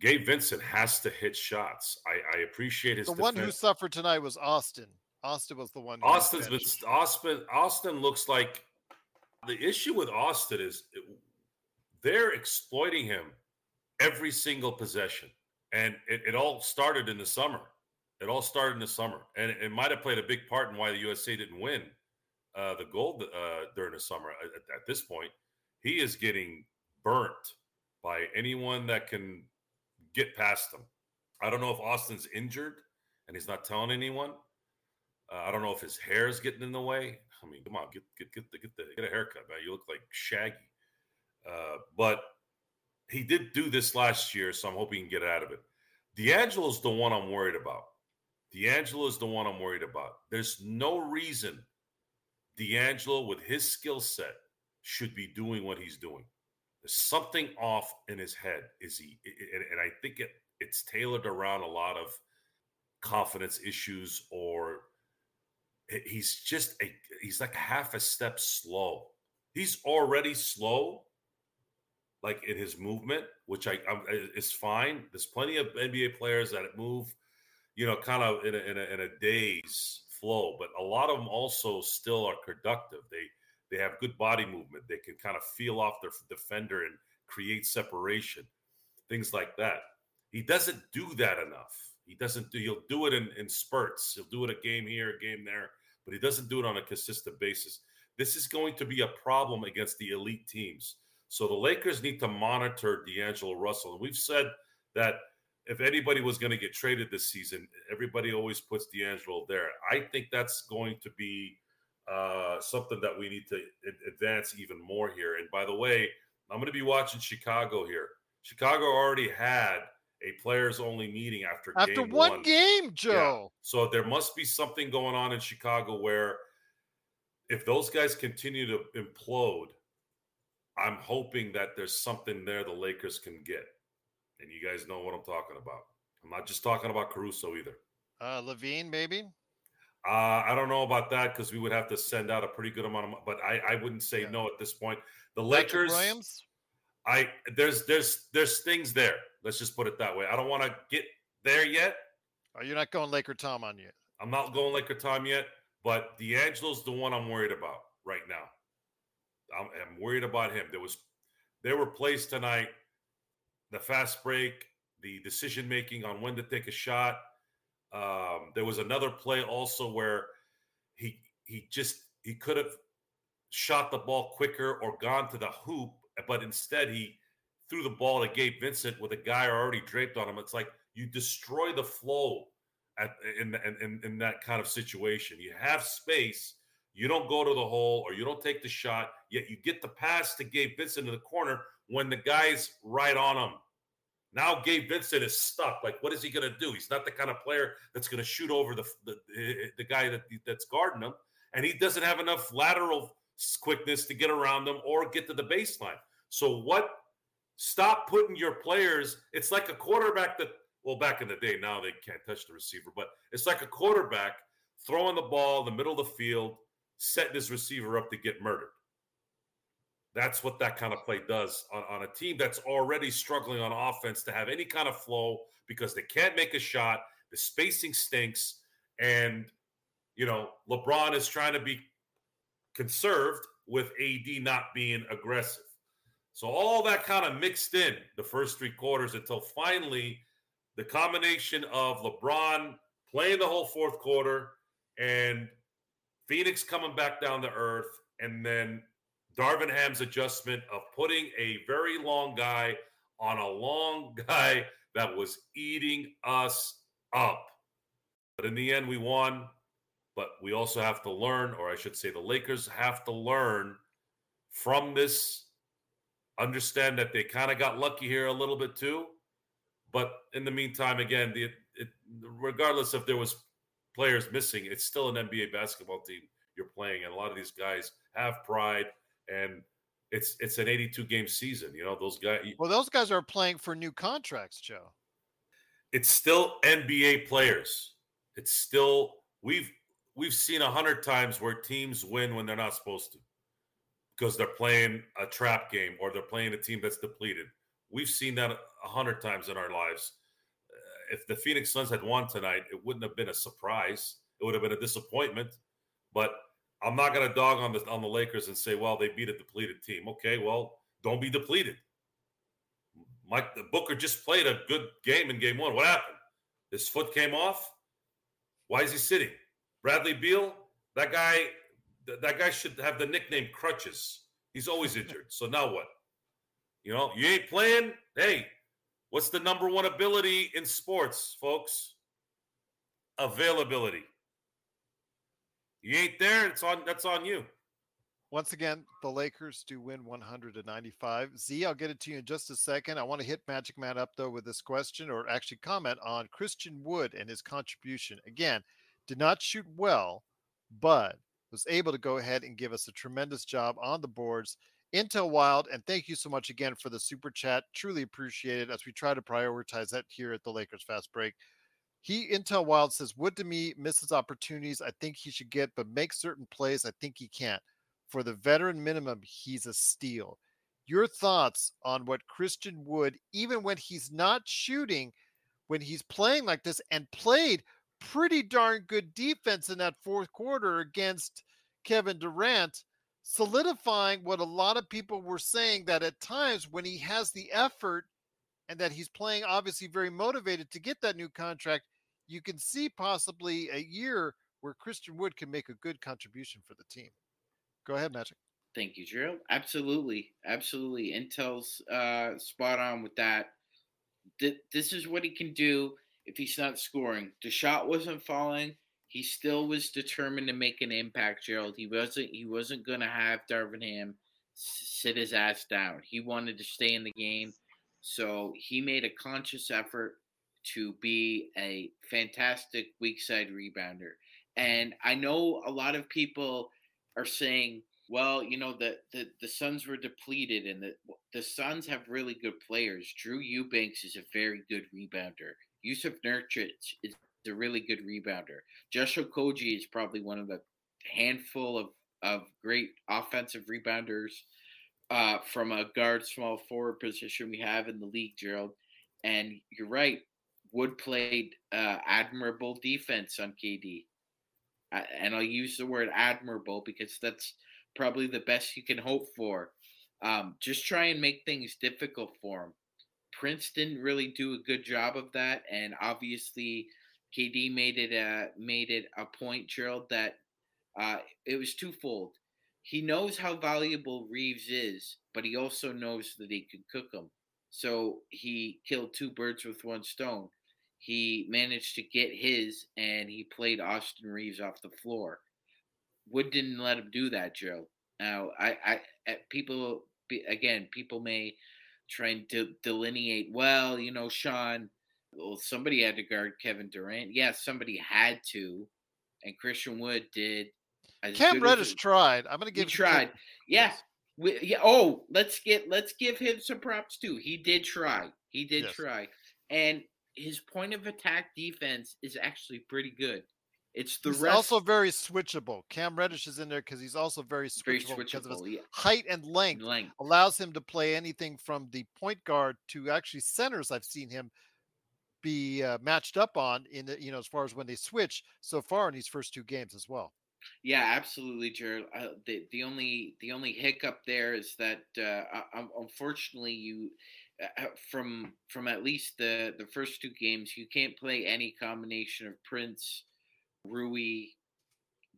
Gabe Vincent has to hit shots. I, I appreciate his. The defense. one who suffered tonight was Austin. Austin was the one. Austin's been Austin. Austin looks like the issue with Austin is they're exploiting him every single possession, and it, it all started in the summer. It all started in the summer, and it, it might have played a big part in why the USA didn't win uh, the gold uh, during the summer. At, at this point, he is getting burnt by anyone that can get past them. I don't know if Austin's injured and he's not telling anyone. Uh, I don't know if his hair is getting in the way. I mean, come on, get get get the, get the get a haircut, man. You look like Shaggy. Uh, but he did do this last year, so I'm hoping he can get out of it. D'Angelo's the one I'm worried about. D'Angelo is the one I'm worried about. There's no reason D'Angelo, with his skill set, should be doing what he's doing. Something off in his head. Is he? And I think it it's tailored around a lot of confidence issues, or he's just a he's like half a step slow. He's already slow, like in his movement, which I I'm, is fine. There's plenty of NBA players that move, you know, kind of in a, in a, in a day's flow, but a lot of them also still are productive. They they have good body movement. They can kind of feel off their defender and create separation, things like that. He doesn't do that enough. He doesn't do. He'll do it in, in spurts. He'll do it a game here, a game there, but he doesn't do it on a consistent basis. This is going to be a problem against the elite teams. So the Lakers need to monitor D'Angelo Russell. And we've said that if anybody was going to get traded this season, everybody always puts D'Angelo there. I think that's going to be uh, something that we need to advance even more here. And by the way, I'm going to be watching Chicago here. Chicago already had a players only meeting after after game one, one. game, Joe. Yeah. So there must be something going on in Chicago where if those guys continue to implode, I'm hoping that there's something there the Lakers can get. And you guys know what I'm talking about. I'm not just talking about Caruso either. Uh, LaVine, maybe. Uh, I don't know about that because we would have to send out a pretty good amount of money, but I, I wouldn't say Yeah. no at this point. The Patrick Lakers, Williams. I there's there's there's things there. Let's just put it that way. I don't want to get there yet. Are you're not going Laker Tom on yet? I'm not going Laker time yet, but D'Angelo's the one I'm worried about right now. I'm, I'm worried about him. There was there were plays tonight, the fast break, the decision making on when to take a shot. Um, there was another play also where he he just he could have shot the ball quicker or gone to the hoop, but instead he threw the ball to Gabe Vincent with a guy already draped on him. It's like you destroy the flow at in in, in that kind of situation. You have space, you don't go to the hole or you don't take the shot, yet you get the pass to Gabe Vincent in the corner when the guy's right on him. Now Gabe Vincent is stuck. Like, what is he going to do? He's not the kind of player that's going to shoot over the, the the guy that that's guarding him, and he doesn't have enough lateral quickness to get around them or get to the baseline. So what? Stop putting your players. It's like a quarterback that. Well, back in the day, now they can't touch the receiver, but it's like a quarterback throwing the ball in the middle of the field, setting his receiver up to get murdered. That's what that kind of play does on, on a team that's already struggling on offense to have any kind of flow because they can't make a shot. The spacing stinks. And, you know, LeBron is trying to be conserved with AD not being aggressive. So all that kind of mixed in the first three quarters until finally the combination of LeBron playing the whole fourth quarter and Phoenix coming back down to earth, and then Darvin Ham's adjustment of putting a very long guy on a long [laughs] guy that was eating us up. But in the end, we won. But we also have to learn, or I should say, the Lakers have to learn from this, understand that they kind of got lucky here a little bit too. But in the meantime, again, the, it, regardless if there was players missing, it's still an NBA basketball team you're playing, and a lot of these guys have pride, and it's it's an 82 game season. You know, those guys. Well, those guys are playing for new contracts, Joe. It's still NBA players. It's still we've we've seen a hundred times where teams win when they're not supposed to because they're playing a trap game or they're playing a team that's depleted. We've seen that a hundred times in our lives. Uh, if the Phoenix Suns had won tonight, it wouldn't have been a surprise. It would have been a disappointment. But I'm not going to dog on the on the Lakers and say, well, they beat a depleted team. Okay, well, don't be depleted. Mike Booker just played a good game in game one. What happened? His foot came off. Why is he sitting? Bradley Beal, that guy, that guy should have the nickname Crutches. He's always [laughs] injured. So now what? You know, you ain't playing. Hey, what's the number one ability in sports, folks? Availability. You ain't there. It's on. That's on you. Once again, the Lakers do win 100 to 95. Z, I'll get it to you in just a second. I want to hit Magic Man up though with this question, or actually comment on Christian Wood and his contribution. Again, did not shoot well, but was able to go ahead and give us a tremendous job on the boards. Intel Wild, and thank you so much again for the super chat. Truly appreciate it as we try to prioritize that here at the Lakers Fast Break. He Intel Wild says, Wood to me misses opportunities I think he should get, but make certain plays I think he can't. For the veteran minimum, he's a steal. Your thoughts on what Christian Wood, even when he's not shooting, when he's playing like this and played pretty darn good defense in that fourth quarter against Kevin Durant, solidifying what a lot of people were saying that at times when he has the effort and that he's playing obviously very motivated to get that new contract, you can see possibly a year where Christian Wood can make a good contribution for the team. Go ahead, Magic. Thank you, Gerald. Absolutely, absolutely. Intel's uh, spot on with that. Th- this is what he can do if he's not scoring. The shot wasn't falling. He still was determined to make an impact, Gerald. He wasn't. He wasn't going to have Darvin Ham sit his ass down. He wanted to stay in the game, so he made a conscious effort to be a fantastic weak side rebounder. And I know a lot of people are saying, well, you know, the the, the Suns were depleted and the the Suns have really good players. Drew Eubanks is a very good rebounder. Jusuf Nurkic is a really good rebounder. Joshua Okogie is probably one of the handful of, of great offensive rebounders uh, from a guard small forward position we have in the league, Gerald. And you're right, Wood played uh, admirable defense on KD. Uh, and I'll use the word admirable because that's probably the best you can hope for. Um, just try and make things difficult for him. Prince didn't really do a good job of that, and obviously KD made it a made it a point, Gerald, that uh, it was twofold. He knows how valuable Reaves is, but he also knows that he could cook him. So he killed two birds with one stone. He managed to get his, and he played Austin Reaves off the floor. Wood didn't let him do that, Joe. Now, I, I, eh, people again, people may try and de- delineate. Well, you know, Sean. Well, somebody had to guard Kevin Durant. Yeah, somebody had to, and Christian Wood did. Cam Reddish tried. I'm going to give. He tried. Yeah. Yes. We, yeah. Oh, let's get let's give him some props too. He did try. He did yes. try, and his point of attack defense is actually pretty good. It's the he's rest. also very switchable. Cam Reddish is in there because he's also very switchable, very switchable because of his yeah. height and length. length. Allows him to play anything from the point guard to actually centers. I've seen him be uh, matched up on in the, you know as far as when they switch so far in these first two games as well. Yeah, absolutely, Jared. Uh, the the only the only hiccup there is that uh, unfortunately you from from at least the the first two games you can't play any combination of Prince Rui,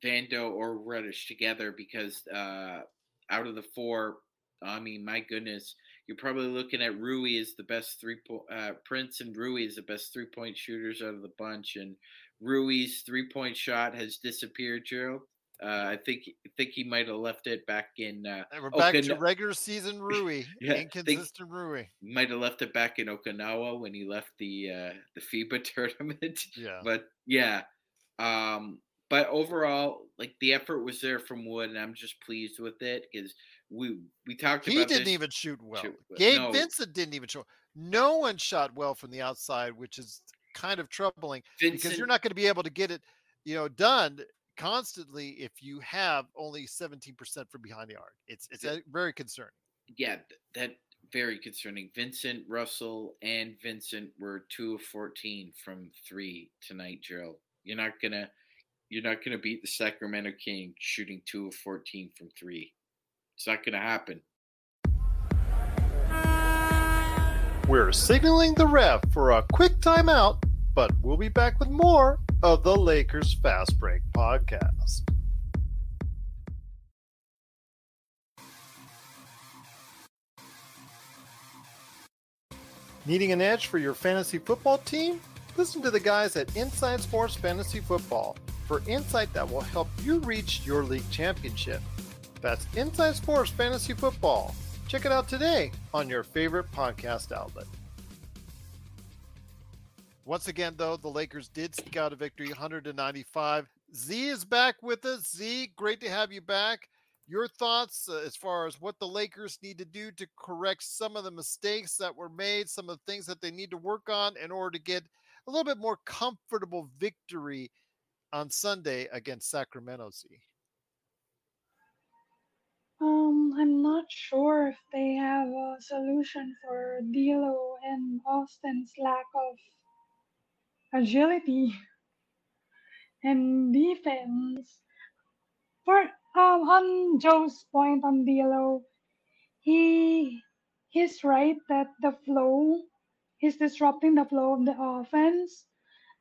Vando, or Reddish together because uh, out of the four, I mean, my goodness, you're probably looking at Rui as the best three point. Uh, Prince and Rui is the best three point shooters out of the bunch, and Rui's three point shot has disappeared, Gerald. Uh, I think I think he might have left it back in. Uh, and we're back Okina- to regular season [laughs] Rui, yeah, inconsistent Rui. Might have left it back in Okinawa when he left the uh, the FIBA [laughs] tournament. Yeah, but yeah, um, but overall, like the effort was there from Wood, and I'm just pleased with it because we we talked. He didn't even shoot well. Shoot, Gabe no. Vincent didn't even shoot. No one shot well from the outside, which is kind of troubling Vincent, because you're not going to be able to get it, you know, done constantly if you have only 17% from behind the arc. It's it's very concerning. Yeah, that very concerning. Vincent Russell and Vincent were two of 14 from three tonight, Gerald. You're not gonna you're not gonna beat the Sacramento King shooting two of fourteen from three. It's not gonna happen. We're signaling the ref for a quick timeout, but we'll be back with more of the Lakers Fast Break podcast. Needing an edge for your fantasy football team? Listen to the guys at Inside Sports Fantasy Football for insight that will help you reach your league championship. That's Inside Sports Fantasy Football. Check it out today on your favorite podcast outlet. Once again, though, the Lakers did sneak out a victory 100 to 95. Z is back with us. Z, great to have you back. Your thoughts uh, as far as what the Lakers need to do to correct some of the mistakes that were made, some of the things that they need to work on in order to get a little bit more comfortable victory on Sunday against Sacramento. Z. Um, I'm not sure if they have a solution for D'Lo and Austin's lack of agility and defense. For um, on Joe's point on D'Lo, he he's right that the flow is disrupting the flow of the offense.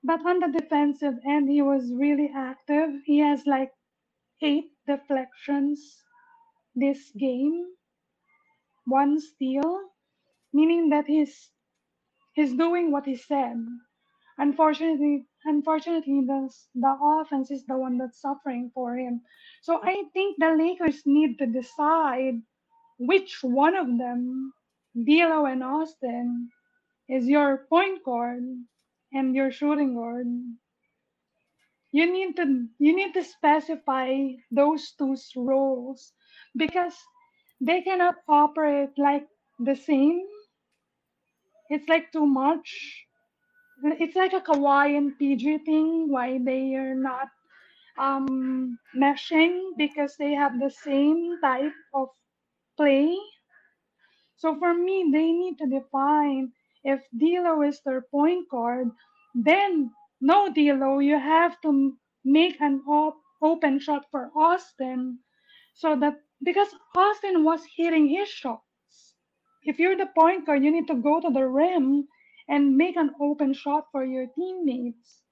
But on the defensive end, he was really active. He has like eight deflections this game one steal, meaning that he's he's doing what he said. Unfortunately, unfortunately, the the offense is the one that's suffering for him. So I think the Lakers need to decide which one of them, D'Lo and Austin, is your point guard and your shooting guard. You need to you need to specify those two roles because they cannot operate like the same. It's like too much. It's like a Kawhi and PG thing. Why they are not um, meshing because they have the same type of play. So for me, they need to define if D'Lo is their point guard, then no D'Lo, you have to make an op- open shot for Austin, so that because Austin was hitting his shots. If you're the point guard, you need to go to the rim and make an open shot for your teammates.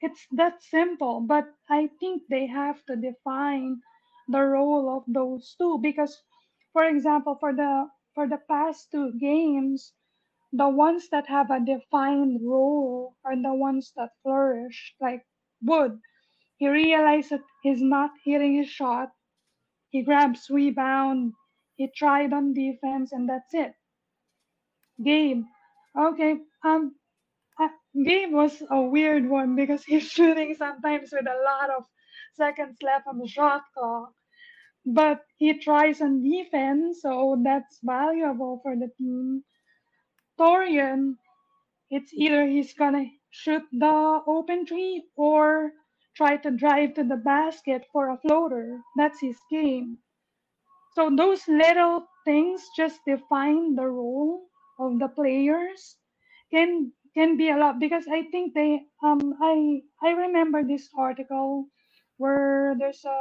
It's that simple, but I think they have to define the role of those two because for example, for the for the past two games, the ones that have a defined role are the ones that flourish. Like Wood, he realized that he's not hitting his shot. He grabs rebound. He tried on defense, and that's it. Gabe, okay, um, uh, Gabe was a weird one because [laughs] he's shooting sometimes with a lot of seconds left on the shot clock but he tries on defense, so that's valuable for the team. Taurean, it's either he's gonna shoot the open three or try to drive to the basket for a floater. That's his game. So those little things just define the role of the players can can be a lot because I think they um I I remember this article where there's a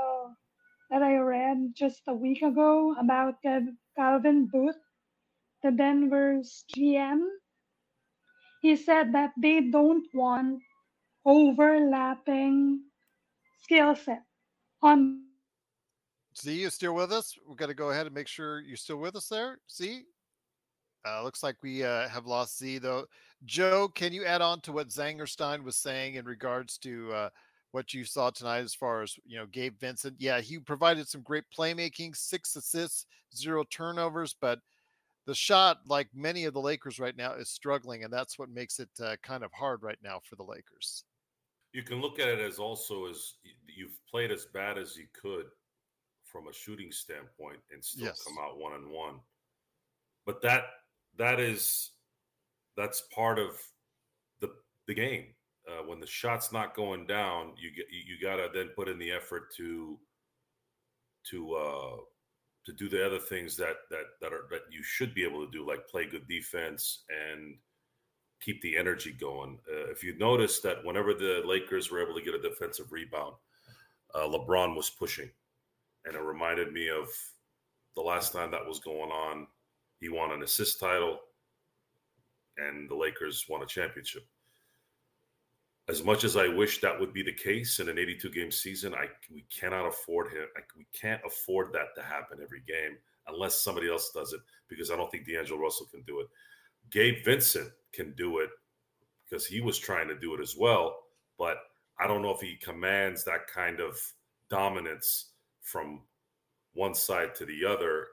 that I read just a week ago about the Calvin Booth, the Denver's GM. He said that they don't want overlapping skill set on. See, you still with us? We've got to go ahead and make sure you're still with us there. See, uh, looks like we uh, have lost Z though. Joe, can you add on to what Zangerstein was saying in regards to uh, what you saw tonight as far as you know Gabe Vincent. Yeah, he provided some great playmaking, six assists, zero turnovers, but the shot, like many of the Lakers right now, is struggling, and that's what makes it uh, kind of hard right now for the Lakers. You can look at it as also as you've played as bad as you could from a shooting standpoint and still yes. come out one and one. But that that is that's part of the the game uh, when the shot's not going down, you get you, you got to then put in the effort to to uh, to do the other things that that that are that you should be able to do, like play good defense and keep the energy going. Uh, if you notice that whenever the Lakers were able to get a defensive rebound, uh, LeBron was pushing, and it reminded me of the last time that was going on. He won an assist title, and the Lakers won a championship as much as I wish that would be the case in an 82 game season, I we cannot afford him. I, we can't afford that to happen every game unless somebody else does it because I don't think D'Angelo Russell can do it. Gabe Vincent can do it because he was trying to do it as well, but I don't know if he commands that kind of dominance from one side to the other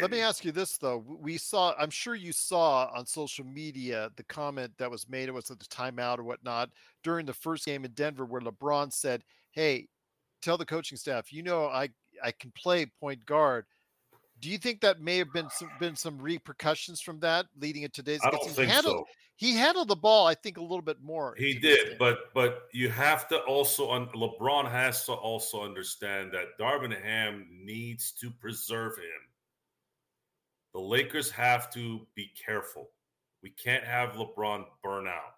let me [laughs] ask you this though. We saw, I'm sure you saw on social media the comment that was made. It was at the timeout or whatnot during the first game in Denver, where LeBron said, "Hey, tell the coaching staff, you know, I I can play point guard." Do you think that may have been some, been some repercussions from that leading into today's? I don't he think handled, so. He handled the ball, I think, a little bit more. He did, but but you have to also. LeBron has to also understand that Darvin Ham needs to preserve him the Lakers have to be careful. We can't have LeBron burn out.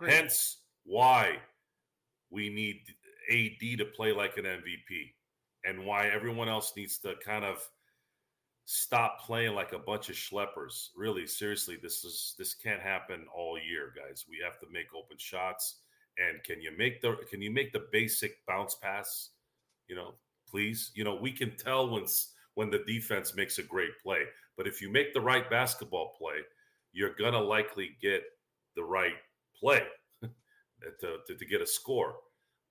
Hence why we need AD to play like an MVP and why everyone else needs to kind of stop playing like a bunch of schleppers. Really, seriously, this is this can't happen all year, guys. We have to make open shots. And can you make the can you make the basic bounce pass? You know, please. You know, we can tell when when the defense makes a great play. But if you make the right basketball play, you're gonna likely get the right play [laughs] to, to, to get a score.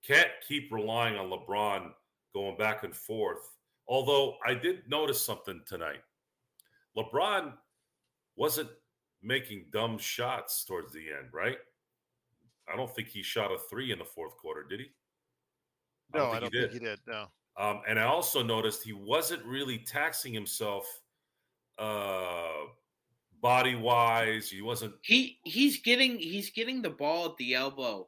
Can't keep relying on LeBron going back and forth. Although I did notice something tonight. LeBron wasn't making dumb shots towards the end, right? I don't think he shot a three in the fourth quarter, did he? I no, don't I don't he think he did. No. Um, and I also noticed he wasn't really taxing himself uh, body wise. He wasn't. He he's getting he's getting the ball at the elbow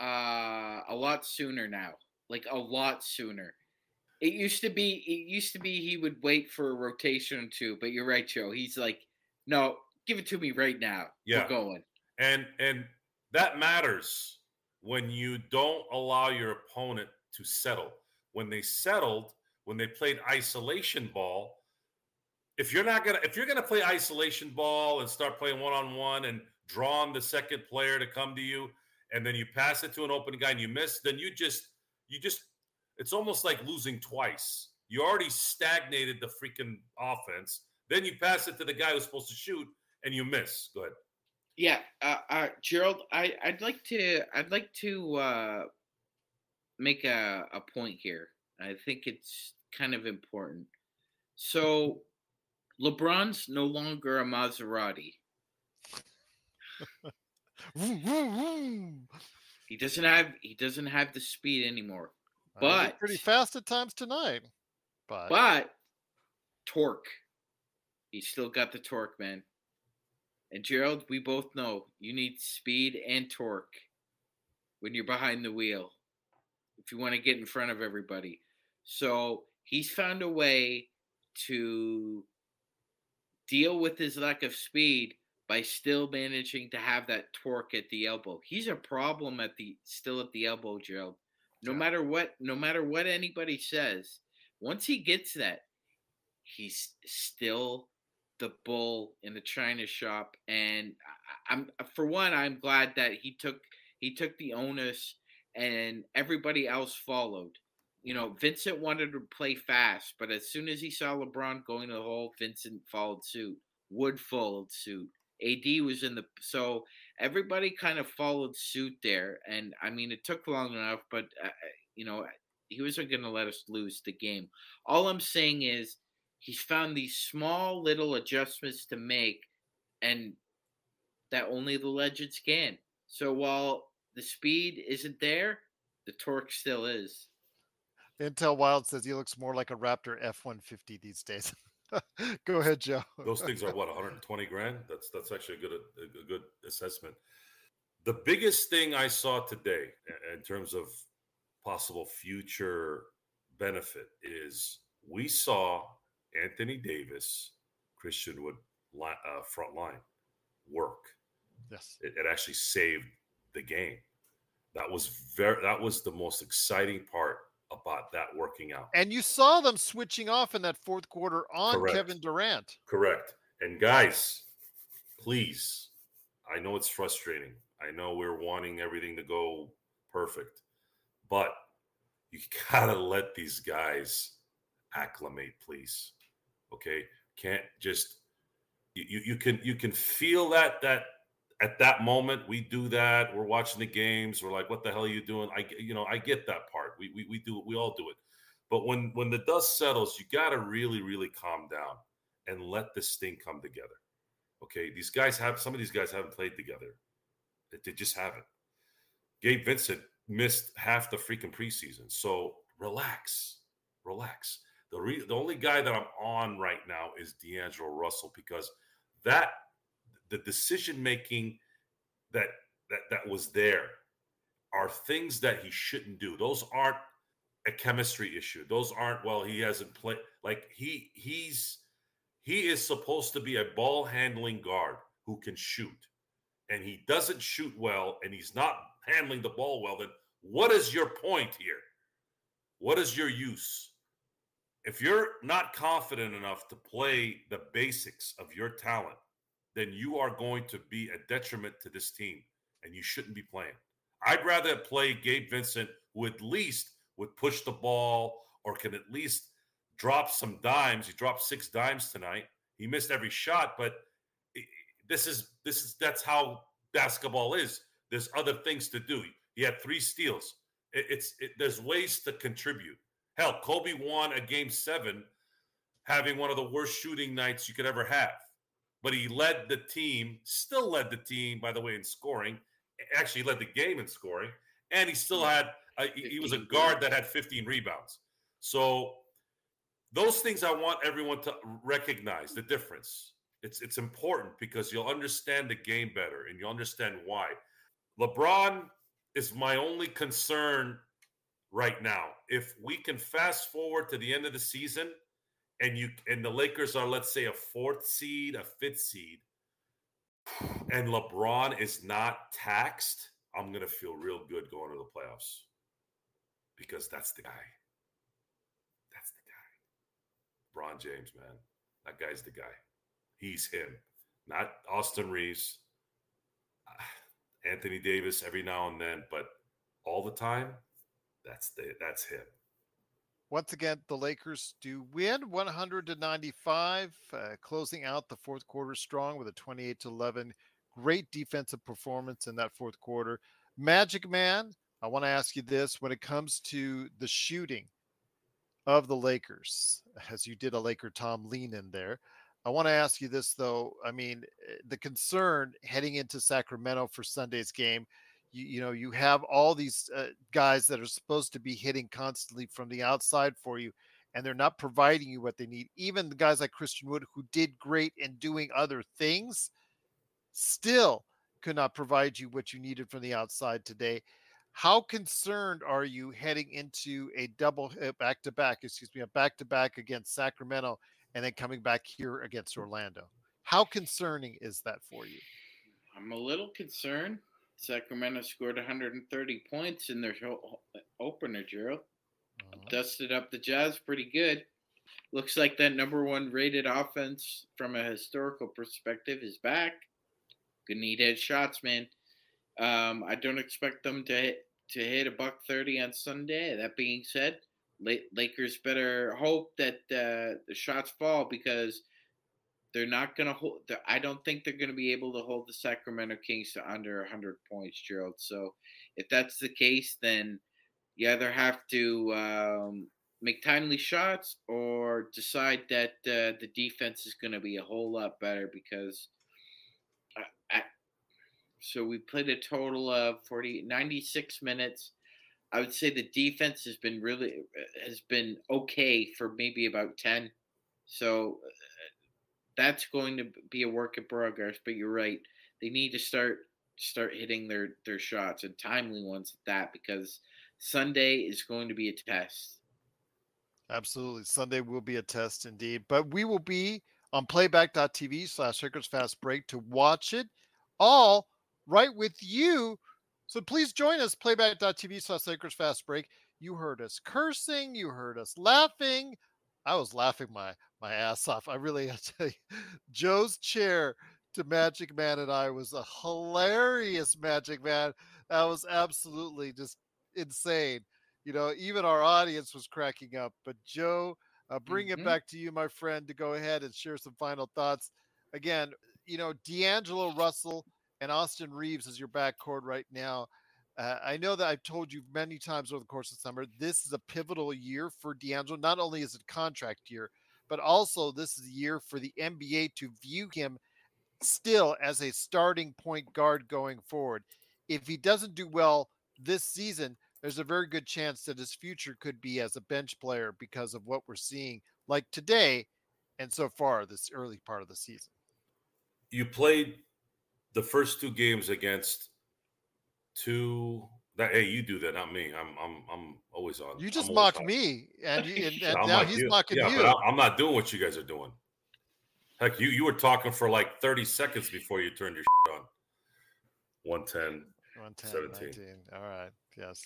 uh, a lot sooner now. Like a lot sooner. It used to be it used to be he would wait for a rotation or two, but you're right, Joe. He's like, no, give it to me right now. Yeah, We're going. And and that matters when you don't allow your opponent to settle. When they settled, when they played isolation ball, if you're not gonna if you're gonna play isolation ball and start playing one on one and draw on the second player to come to you, and then you pass it to an open guy and you miss, then you just you just it's almost like losing twice. You already stagnated the freaking offense. Then you pass it to the guy who's supposed to shoot and you miss. Go ahead. Yeah, uh, uh, Gerald, I, I'd like to I'd like to uh, make a, a point here. I think it's kind of important. So, LeBron's no longer a Maserati. [laughs] he doesn't have he doesn't have the speed anymore. But pretty fast at times tonight. But but torque. He's still got the torque, man. And Gerald, we both know you need speed and torque when you're behind the wheel if you want to get in front of everybody. So he's found a way to deal with his lack of speed by still managing to have that torque at the elbow. He's a problem at the still at the elbow, Gerald. No yeah. matter what, no matter what anybody says, once he gets that, he's still the bull in the china shop. And I'm for one, I'm glad that he took he took the onus, and everybody else followed. You know, Vincent wanted to play fast, but as soon as he saw LeBron going to the hole, Vincent followed suit. Wood followed suit. AD was in the so everybody kind of followed suit there, and I mean it took long enough, but uh, uh you know he wasn't going to let us lose the game. All I'm saying is he's found these small little adjustments to make, and that only the legends can. So while the speed isn't there, the torque still is. Intel Wild says he looks more like a Raptor F 150 these days. [laughs] Go ahead, Joe. Those things are what 120 grand. That's that's actually a good a, a good assessment. The biggest thing I saw today in terms of possible future benefit is we saw Anthony Davis, Christian Wood uh, front line work. Yes, it, it actually saved the game. That was very. That was the most exciting part about that working out. And you saw them switching off in that fourth quarter on Correct. Kevin Durant. Correct. And guys, please, I know it's frustrating. I know we're wanting everything to go perfect, but you [laughs] gotta let these guys acclimate, please. Okay, can't just you you can you can feel that that at that moment we do that we're watching the games we're like what the hell are you doing? I you know i get that part. We we, we do we all do it. But when when the dust settles you got to really really calm down and let this thing come together. Okay these guys have some of these guys haven't played together. They just haven't. Gabe vincent missed half the freaking preseason so relax relax. The re- the only guy that i'm on right now is d'angelo russell because that the decision making that that that was there are things that he shouldn't do. Those aren't a chemistry issue. Those aren't well he hasn't played like he he's he is supposed to be a ball handling guard who can shoot. And he doesn't shoot well and he's not handling the ball well then what is your point here? What is your use? If you're not confident enough to play the basics of your talent, then you are going to be a detriment to this team and you shouldn't be playing. I'd rather play Gabe Vincent who at least would push the ball or can at least drop some dimes. He dropped six dimes tonight. He missed every shot, but this is this is that's how basketball is. There's other things to do. He had three steals. It, it's it, there's ways to contribute. Hell, Kobe won a game seven, having one of the worst shooting nights you could ever have. But he led the team, still led the team, by the way, in scoring. Actually, led the game in scoring, and he still had. A, he was a guard that had 15 rebounds. So those things I want everyone to recognize the difference. It's it's important because you'll understand the game better and you'll understand why. LeBron is my only concern right now. If we can fast forward to the end of the season and you and the Lakers are let's say a fourth seed, a fifth seed, and LeBron is not taxed, I'm gonna feel real good going to the playoffs because that's the guy. That's the guy. LeBron James, man. That guy's the guy. He's him, not Austin Reaves, [sighs] Anthony Davis every now and then, but all the time, that's the that's him. Once again, the Lakers do win 100 to 95, uh, closing out the fourth quarter strong with a 28 to 11. Great defensive performance in that fourth quarter. Magic Man, I want to ask you this when it comes to the shooting of the Lakers, as you did a Laker Tom lean in there. I want to ask you this though. I mean, eh, the concern heading into Sacramento for Sunday's game, you, you know, you have all these uh, guys that are supposed to be hitting constantly from the outside for you, and they're not providing you what they need. Even the guys like Christian Wood, who did great in doing other things, still could not provide you what you needed from the outside today. How concerned are you heading into a double back to back, excuse me, a back to back against Sacramento and then coming back here against Orlando. How concerning is that for you? I'm a little concerned. Sacramento scored 130 points in their opener, Gerald. Uh-huh. Dusted up the Jazz pretty good. Looks like that number one rated offense from a historical perspective is back. Gonna need head shots, man. Um, I don't expect them to hit, to hit a buck 30 on Sunday. That being said, Lakers better hope that uh, the shots fall because they're not going to hold. I don't think they're going to be able to hold the Sacramento Kings to under 100 points, Gerald. So if that's the case, then you either have to um, make timely shots or decide that uh, the defense is going to be a whole lot better because. I, I, so we played a total of 40, 96 minutes. I would say the defense has been really has been okay for maybe about ten. So that's going to be a work in progress. But you're right; they need to start start hitting their their shots and timely ones at that because Sunday is going to be a test. Absolutely, Sunday will be a test indeed. But we will be on playback.tv slash Lakers Fast Break to watch it all right with you so please join us, playback.tv slash Lakers Fast Break. You heard us cursing, you heard us laughing. I was laughing my my ass off. I really I tell you, [laughs] Joe's chair to Magic Man and I was a hilarious Magic Man. That was absolutely just insane. You know, even our audience was cracking up. But Joe, uh, bring mm-hmm. it back to you, my friend, to go ahead and share some final thoughts. Again, you know, D'Angelo Russell and Austin Reaves is your backcourt right now. Uh, I know that I've told you many times over the course of summer, this is a pivotal year for D'Angelo. Not only is it contract year, but also this is a year for the NBA to view him still as a starting point guard going forward. If he doesn't do well this season, there's a very good chance that his future could be as a bench player because of what we're seeing, like today and so far this early part of the season. You played the first two games against two that hey, you do that, not me. I'm I'm I'm always on. You just mocked me, and, you, and, [laughs] and now he's you. mocking yeah, you. But I'm not doing what you guys are doing. Heck, you you were talking for like 30 seconds before you turned your on. 110, 110 17. 19. All right. Yes.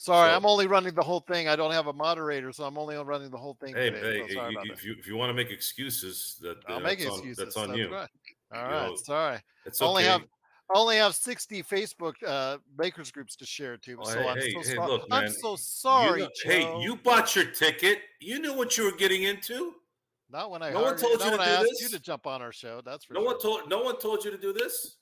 Sorry, so, I'm only running the whole thing. I don't have a moderator, so I'm only running the whole thing. Hey, today, hey, so if, you, if you want to make excuses, that I'll make that's excuses. On, that's on that's you. Right. All right, know, sorry. It's okay. Only have only have 60 Facebook uh, Lakers groups to share too. Oh, so hey, I'm hey, so hey, sorry. look, I'm man, so You sorry. know- hey, you bought your ticket. You knew what you were getting into. Not when I No one hired told not you to when I do asked this? you to jump on our show. That's for No sure. one told. No one told you to do this.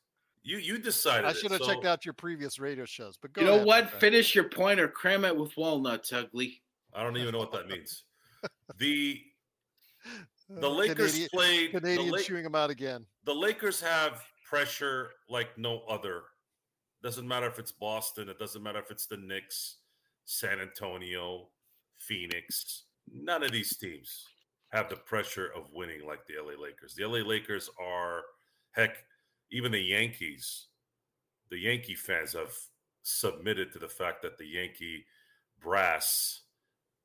You you decided. I it, should have so- checked out your previous radio shows. But go You know ahead, what? friend. Finish your point or cram it with walnuts, ugly. I don't even know what that means. [laughs] The the Lakers Canadian, played. the La- chewing them out again. the Lakers have pressure like no other. Doesn't matter if it's Boston. It doesn't matter if it's the Knicks, San Antonio, Phoenix. None of these teams have the pressure of winning like the LA Lakers. The LA Lakers are, heck, even the Yankees. The Yankee fans have submitted to the fact that the Yankee brass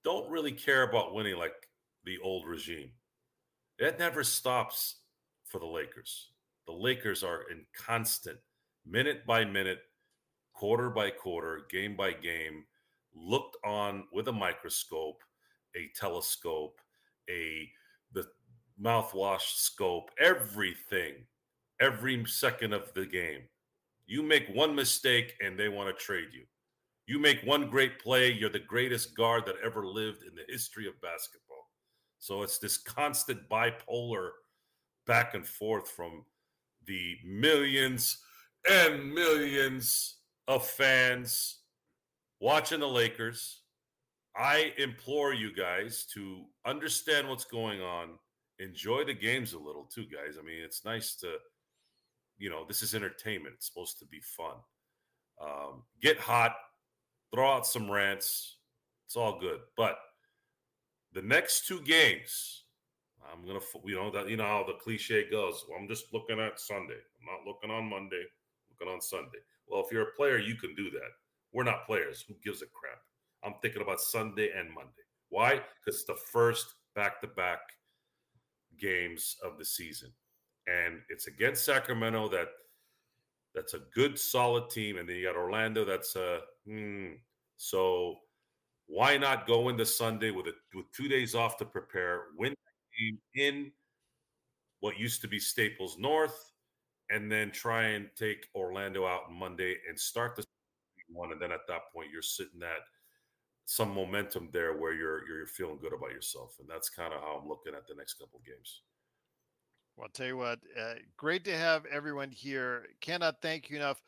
don't really care about winning like the old regime. It never stops for the Lakers. The Lakers are in constant, minute by minute, quarter by quarter, game by game, looked on with a microscope, a telescope, a the mouthwash scope, everything, every second of the game. You make one mistake and they want to trade you. You make one great play, you're the greatest guard that ever lived in the history of basketball. So it's this constant bipolar back and forth from the millions and millions of fans watching the Lakers. I implore you guys to understand what's going on. Enjoy the games a little too, guys. I mean, it's nice to, you know, this is entertainment. It's supposed to be fun. Um, get hot, throw out some rants. It's all good. But the next two games, I'm gonna, you know, that you know how the cliche goes. Well, I'm just looking at Sunday. I'm not looking on Monday. Looking on Sunday. Well, if you're a player, you can do that. We're not players. Who gives a crap? I'm thinking about Sunday and Monday. Why? Because it's the first back-to-back games of the season, and it's against Sacramento. That that's a good, solid team, and then you got Orlando. That's a hmm. So why not go into Sunday with a, with two days off to prepare, win the game in what used to be Staples North, and then try and take Orlando out on Monday and start the one, and then at that point you're sitting at some momentum there where you're you're feeling good about yourself, and that's kind of how I'm looking at the next couple of games. Well, I'll tell you what, uh, great to have everyone here. Cannot thank you enough.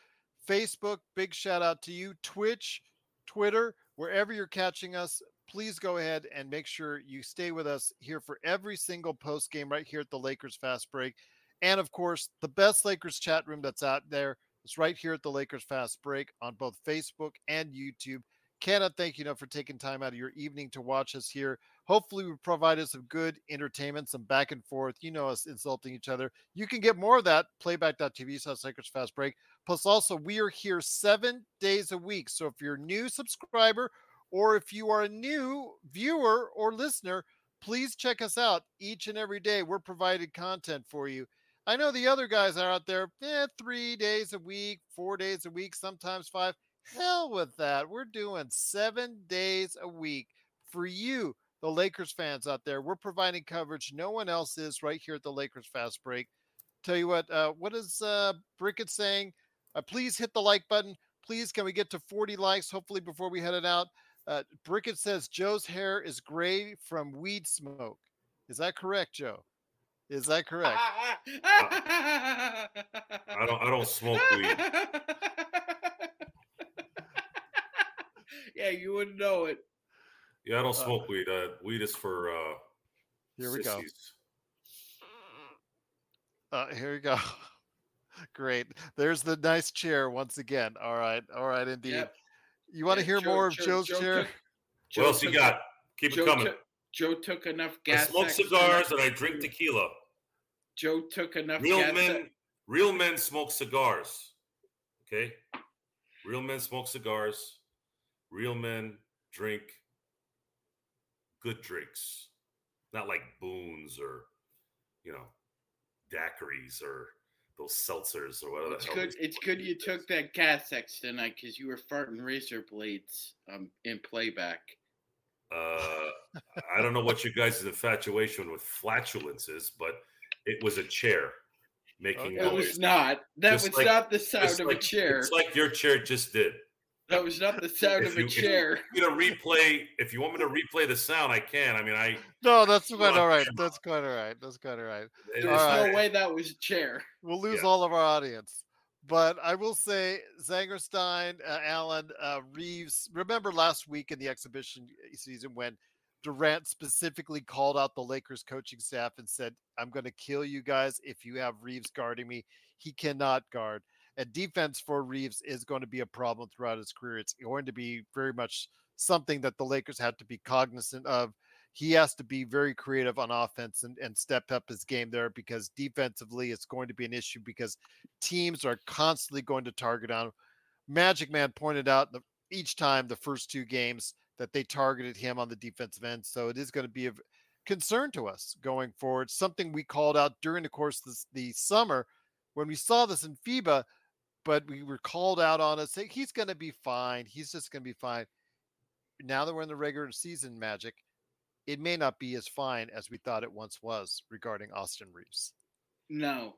Facebook, big shout out to you. Twitch, Twitter, wherever you're catching us, please go ahead and make sure you stay with us here for every single post game right here at the Lakers Fast Break. And of course, the best Lakers chat room that's out there is right here at the Lakers Fast Break on both Facebook and YouTube. Cannot thank you enough for taking time out of your evening to watch us here. Hopefully, we provided some good entertainment, some back and forth. You know us insulting each other. You can get more of that playback.tv slash Lakers Fast Break. Plus, also, we are here seven days a week. So if you're a new subscriber or if you are a new viewer or listener, please check us out each and every day. We're providing content for you. I know the other guys are out there, eh, three days a week, four days a week, sometimes five. Hell with that. We're doing seven days a week for you, the Lakers fans out there. We're providing coverage no one else is right here at the Lakers Fast Break. Tell you what, uh, what is uh, Brickett saying? Uh, please hit the like button. Please, can we get to 40 likes hopefully before we head it out? Uh, Brickett says Joe's hair is gray from weed smoke. Is that correct, Joe? Is that correct? I don't I don't smoke weed. yeah, you wouldn't know it. Yeah, I don't smoke weed. Uh, weed is for uh, Here we go. Uh, here we go. [laughs] Great. There's the nice chair once again. All right. All right, indeed. Yep. You want to Yeah, hear Joe- more of Joe- Joe's Joe chair? took- What else you got? Keep Joe it coming. Took, Joe took enough gas. I smoke cigars and I drink tequila. Joe took enough Real gas. men, real men smoke cigars. Okay, real men smoke cigars. Real men drink good drinks, not like boons or you know daiquiris or those seltzers or whatever. It's the good. It's good you took that gas X tonight because you were farting razor blades um, in playback. Uh, I don't know what you guys' infatuation with flatulence is, but it was a chair. making It was not. That Just was like- not the sound of like- a chair. It's like your chair just did. That was not the sound If of a you- if chair. You know, replay. If you want me to replay the sound, I can. I mean, I. No, that's quite all right. That's quite all right. That's quite all right. There's All right. no way that was a chair. We'll lose Yeah. all of our audience. But I will say, Zangerstein, uh, Allen, uh, Reaves. Remember last week in the exhibition season when Durant specifically called out the Lakers coaching staff and said, "I'm going to kill you guys if you have Reaves guarding me. He cannot guard." And defense for Reaves is going to be a problem throughout his career. It's going to be very much something that the Lakers have to be cognizant of he has to be very creative on offense and, and step up his game there because defensively it's going to be an issue because teams are constantly going to target on. Magic Man pointed out the, each time the first two games that they targeted him on the defensive end. So it is going to be a concern to us going forward. Something we called out during the course of this, the summer when we saw this in FIBA, but we were called out on it. Say he's going to be fine. He's just going to be fine. Now that we're in the regular season, Magic, it may not be as fine as we thought it once was regarding Austin Reaves. No,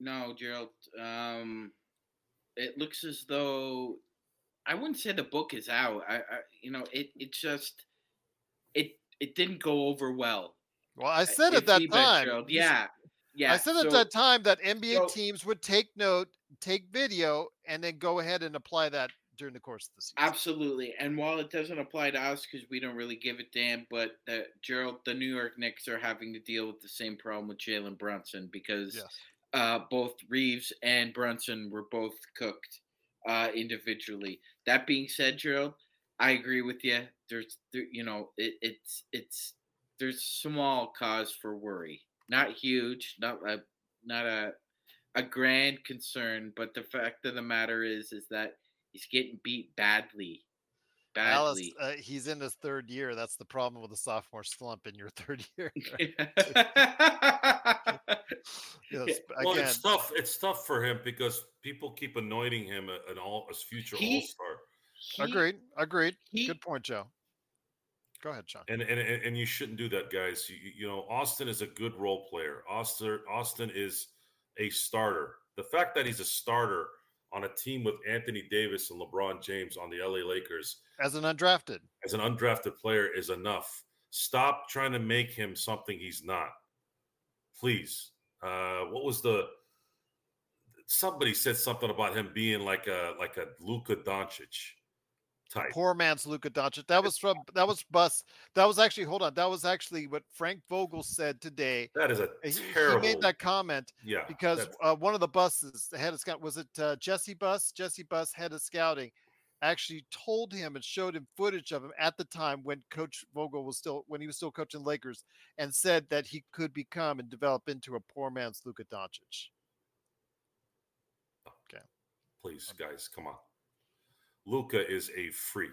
no, Gerald. Um, it looks as though I wouldn't say the book is out. I, I you know, it it just it it didn't go over well. Well, I said at that time. Gerald. Yeah, yeah. I said at that time that NBA so- teams would take note, take video, and then go ahead and apply that during the course of the season. Absolutely. And while it doesn't apply to us because we don't really give a damn, but the, Gerald, the New York Knicks are having to deal with the same problem with Jalen Brunson because Yes. uh, both Reaves and Brunson were both cooked uh, individually. That being said, Gerald, I agree with you. There's, there, you know, it, it's it's there's small cause for worry, not huge, not a not a a grand concern, but the fact of the matter is, is that he's getting beat badly, Alice, badly. uh, he's in his third year. That's the problem with the sophomore slump in your [laughs] third year. [laughs] [laughs] Yes, Well, again, it's tough. It's tough for him because people keep anointing him an all as future all star. Agreed. Agreed. he- Good point, Joe. Go ahead, John. And, and and and you shouldn't do that, guys. You, you know, Austin is a good role player. Austin Austin is a starter. The fact that he's a starter on a team with Anthony Davis and LeBron James on the LA Lakers As an undrafted, as an undrafted player is enough. Stop trying to make him something he's not. Please. Uh, what was the? Somebody said something about him being like a like a Luka Doncic type. poor man's Luka Doncic. That was from that was Buss. That was actually hold on. That was actually what Frank Vogel said today. That is a He, he made that comment yeah, because uh, one of the Busses, the head of scout, was it uh, Jesse Buss? Jesse Buss, head of scouting, actually told him and showed him footage of him at the time when Coach Vogel was still when he was still coaching Lakers, and said that he could become and develop into a poor man's Luka Doncic. Okay, please, guys, come on. Luka is a freak.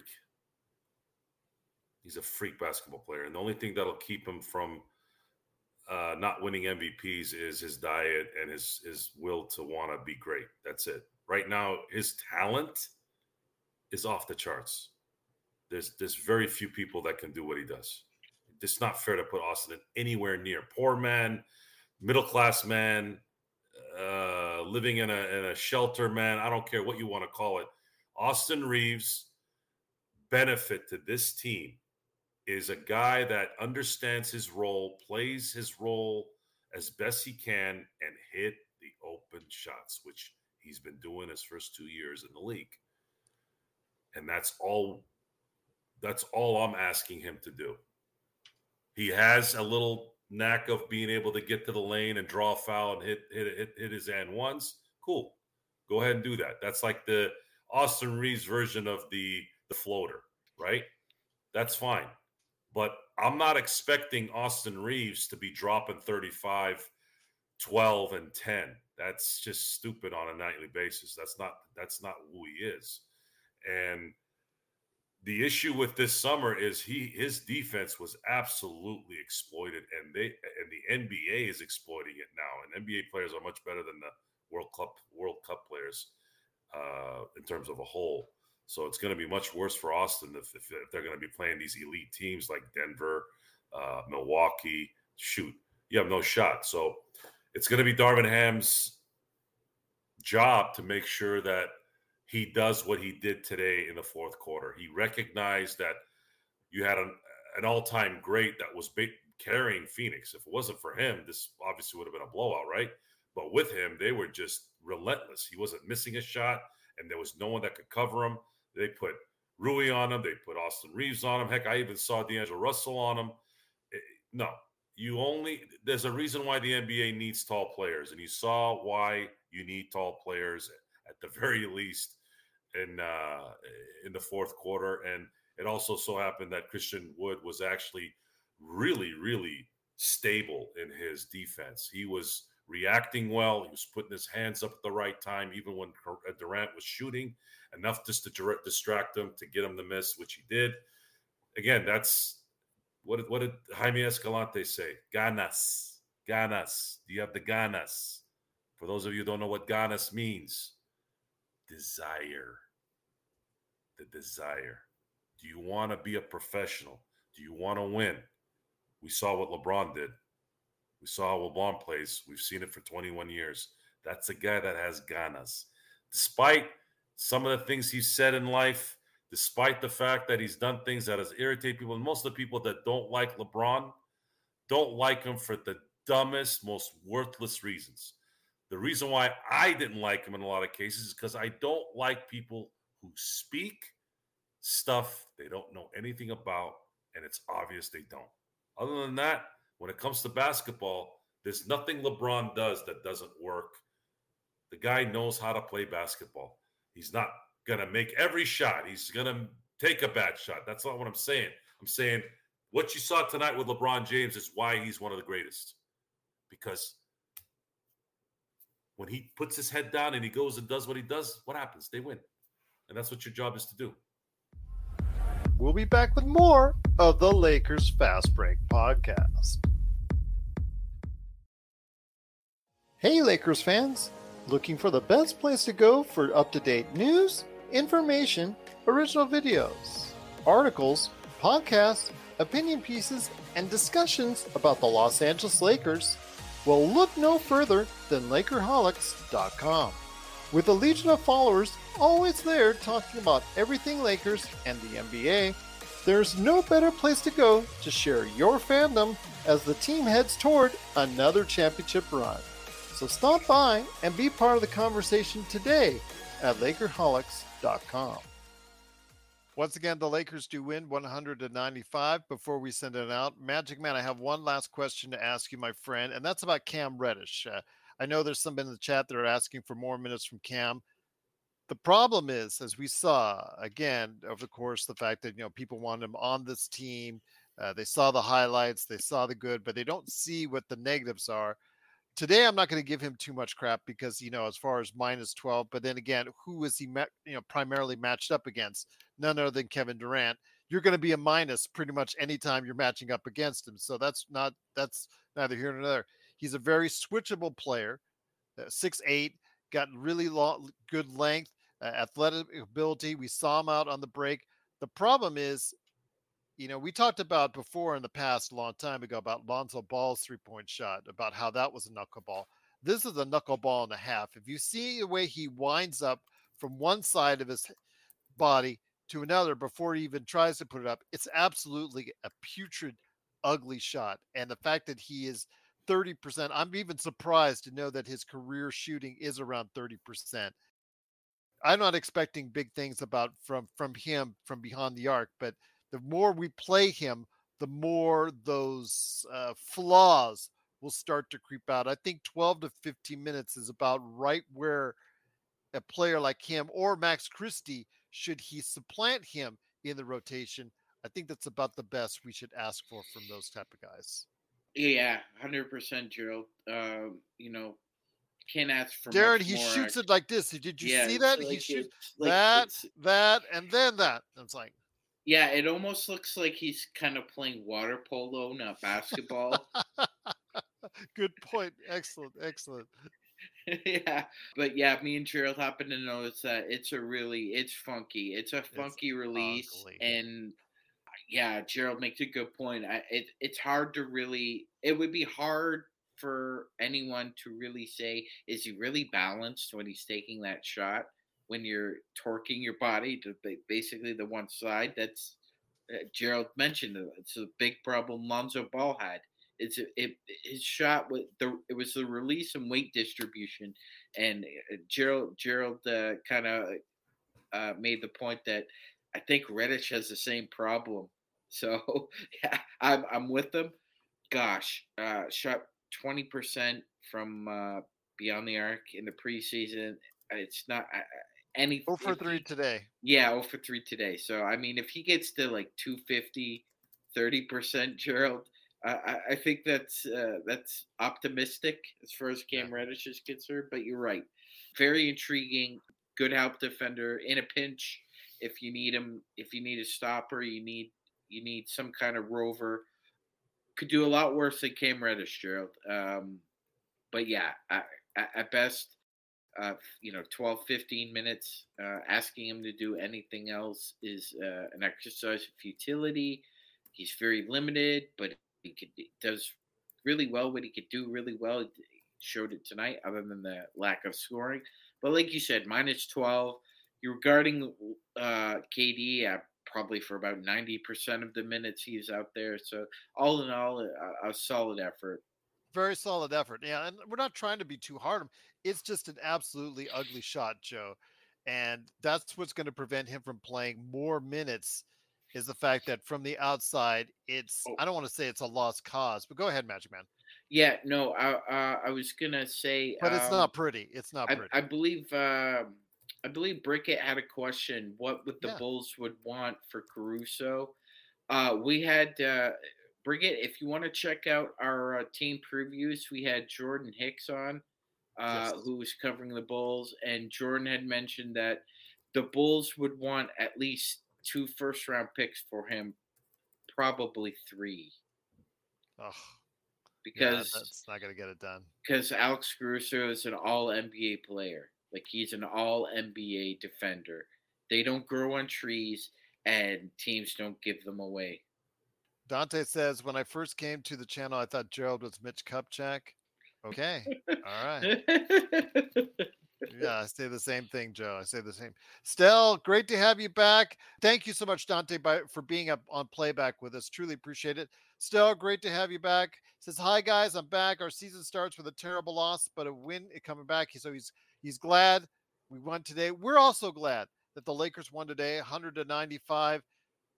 He's a freak basketball player, and the only thing that'll keep him from uh, not winning MVPs is his diet and his his will to want to be great. That's it. Right now, his talent is off the charts. There's there's very few people that can do what he does. It's not fair to put Austin anywhere near poor man, middle class man, uh, living in a in a shelter man. I don't care what you want to call it. Austin Reaves benefit to this team is a guy that understands his role, plays his role as best he can, and hit the open shots, which he's been doing his first two years in the league. And that's all that's all I'm asking him to do. He has a little knack of being able to get to the lane and draw a foul and hit hit hit, hit his end once. Cool. Go ahead and do that. That's like the Austin Reaves version of the the floater, right? That's fine. But I'm not expecting Austin Reaves to be dropping 35, 12 and 10. That's just stupid on a nightly basis. That's not that's not who he is. And the issue with this summer is he his defense was absolutely exploited and they and the NBA is exploiting it now and NBA players are much better than the World Cup World Cup players uh, in terms of a whole. So it's going to be much worse for Austin if, if, if they're going to be playing these elite teams like Denver, uh, Milwaukee. Shoot, you have no shot. So it's going to be Darvin Ham's job to make sure that he does what he did today in the fourth quarter. He recognized that you had an, an all-time great that was carrying Phoenix. If it wasn't for him, this obviously would have been a blowout, right? But with him, they were just relentless. He wasn't missing a shot, and there was no one that could cover him. They put Rui on him. They put Austin Reaves on him. Heck, I even saw D'Angelo Russell on him. It, eh, no, you only there's a reason why the NBA needs tall players, and you saw why you need tall players at the [laughs] very least in uh, in the fourth quarter. And it also so happened that Christian Wood was actually really, really stable in his defense. He was reacting well. He was putting his hands up at the right time, even when uh, Durant was shooting enough just to distract him to get him to miss, which he did. Again, that's what did, what did Jaime Escalante say? Ganas, ganas. Do you have the ganas? For those of you don't know what ganas means, desire. The desire. Do you want to be a professional? Do you want to win? We saw what LeBron did. We saw LeBron plays. We've seen it for 21 years. That's a guy that has ganas. Despite some of the things he's said in life, despite the fact that he's done things that has irritated people, and most of the people that don't like LeBron don't like him for the dumbest, most worthless reasons. The reason why I didn't like him in a lot of cases is because I don't like people who speak stuff they don't know anything about, and it's obvious they don't. Other than that, when it comes to basketball, there's nothing LeBron does that doesn't work. The guy knows how to play basketball. He's not going to make every shot. He's going to take a bad shot. That's not what I'm saying. I'm saying what you saw tonight with LeBron James is why he's one of the greatest. Because when he puts his head down and he goes and does what he does, what happens? They win. And that's what your job is to do. We'll be back with more of the Lakers Fast Break podcast. Hey, Lakers fans! Looking for the best place to go for up to date news, information, original videos, articles, podcasts, opinion pieces, and discussions about the Los Angeles Lakers? Well, look no further than Lakerholics.com. With a legion of followers always there talking about everything Lakers and the NBA, there's no better place to go to share your fandom as the team heads toward another championship run. So stop by and be part of the conversation today at Lakerholics.com. Once again, the Lakers do win 100 to 95. Before we send it out, Magic Man, I have one last question to ask you, my friend, and that's about Cam Reddish. Uh, I know there's some in the chat that are asking for more minutes from Cam. The problem is, as we saw again the course, the fact that you know people want him on this team. Uh, they saw the highlights, they saw the good, but they don't see what the negatives are. Today, I'm not going to give him too much crap because you know, as far as minus 12, but then again, who is he, you know, primarily matched up against? None other than Kevin Durant. You're going to be a minus pretty much anytime you're matching up against him. So that's not that's neither here nor there. He's a very switchable player, uh, six eight, got really long, good length, uh, athletic ability. We saw him out on the break. The problem is, you know, we talked about before in the past, a long time ago, about Lonzo Ball's three point shot, about how that was a knuckleball. This is a knuckleball and a half. If you see the way he winds up from one side of his body to another before he even tries to put it up, it's absolutely a putrid, ugly shot. And the fact that he is 30%. I'm even surprised to know that his career shooting is around 30%. I'm not expecting big things about from from him from behind the arc, but the more we play him, the more those uh, flaws will start to creep out. I think 12 to 15 minutes is about right where a player like him or Max Christie, should he supplant him in the rotation, I think that's about the best we should ask for from those type of guys. Yeah, hundred percent, Gerald. Uh, you know, can't ask for. Darren, he more. shoots it like this. Did you yeah, see that? Like he shoots like that, that, and then that. It's like. Yeah, it almost looks like he's kind of playing water polo, not basketball. [laughs] Good point. Excellent. Excellent. [laughs] yeah, but yeah, me and Gerald happen to notice that it's a really, it's funky. It's a funky it's release, ugly. and yeah, Gerald makes a good point. I, it, it's hard to really. It would be hard for anyone to really say is he really balanced when he's taking that shot when you're torquing your body to basically the one side. That's uh, Gerald mentioned it's a big problem Lonzo Ball had. It's a, it his shot with the it was the release and weight distribution, and uh, Gerald Gerald uh, kind of uh, made the point that I think Reddish has the same problem. So [laughs] yeah, I'm I'm with them. Gosh, uh, shot twenty percent from uh, beyond the arc in the preseason. It's not any. Oh for three today. Yeah, oh for three today. So I mean, if he gets to like 250, 30 percent, Gerald, I, I think that's uh, that's optimistic as far as Cam Reddish is concerned. But you're right, very intriguing. Good help defender in a pinch if you need him, if you need a stopper, you need you need some kind of rover. Could do a lot worse than Cam Reddish, Gerald. Um, but yeah, I, at best, uh, you know, 12, 15 minutes. Uh, asking him to do anything else is uh, an exercise of futility. He's very limited, but he, could, does really well what he could do really well. He showed it tonight, other than the lack of scoring. But like you said, minus 12 you're guarding uh, KD at probably for about 90% of the minutes he's out there. So, all in all, a, a, solid effort. Very solid effort. Yeah. And we're not trying to be too hard. It's just an absolutely ugly shot, Joe. And that's what's going to prevent him from playing more minutes is the fact that from the outside, it's, oh. I don't want to say it's a lost cause, but go ahead, Magic Man. Yeah, no, I, uh, I was going to say. But it's um, not pretty. It's not pretty. I, I believe. Uh, I believe Brickett had a question. What would the yeah. Bulls would want for Caruso? Uh, we had uh, Brickett. If you want to check out our uh, team previews, we had Jordan Hicks on, uh, yes. who was covering the Bulls, and Jordan had mentioned that the Bulls would want at least two first round picks for him, probably three. Oh, because yeah, that's not going to get it done. Because Alex Caruso is an All NBA player. Like he's an all NBA defender. They don't grow on trees and teams don't give them away. Dante says, when I first came to the channel, I thought Gerald was Mitch Kupchak. Okay. All right. yeah, I say the same thing, Joe. I say the same. Stell, great to have you back. Thank you so much, Dante, by, for being up on playback with us. Truly appreciate it. Stell, great to have you back. Says, hi guys, I'm back. Our season starts with a terrible loss, but a win coming back. So he's He's glad we won today. We're also glad that the Lakers won today, 100 to 95.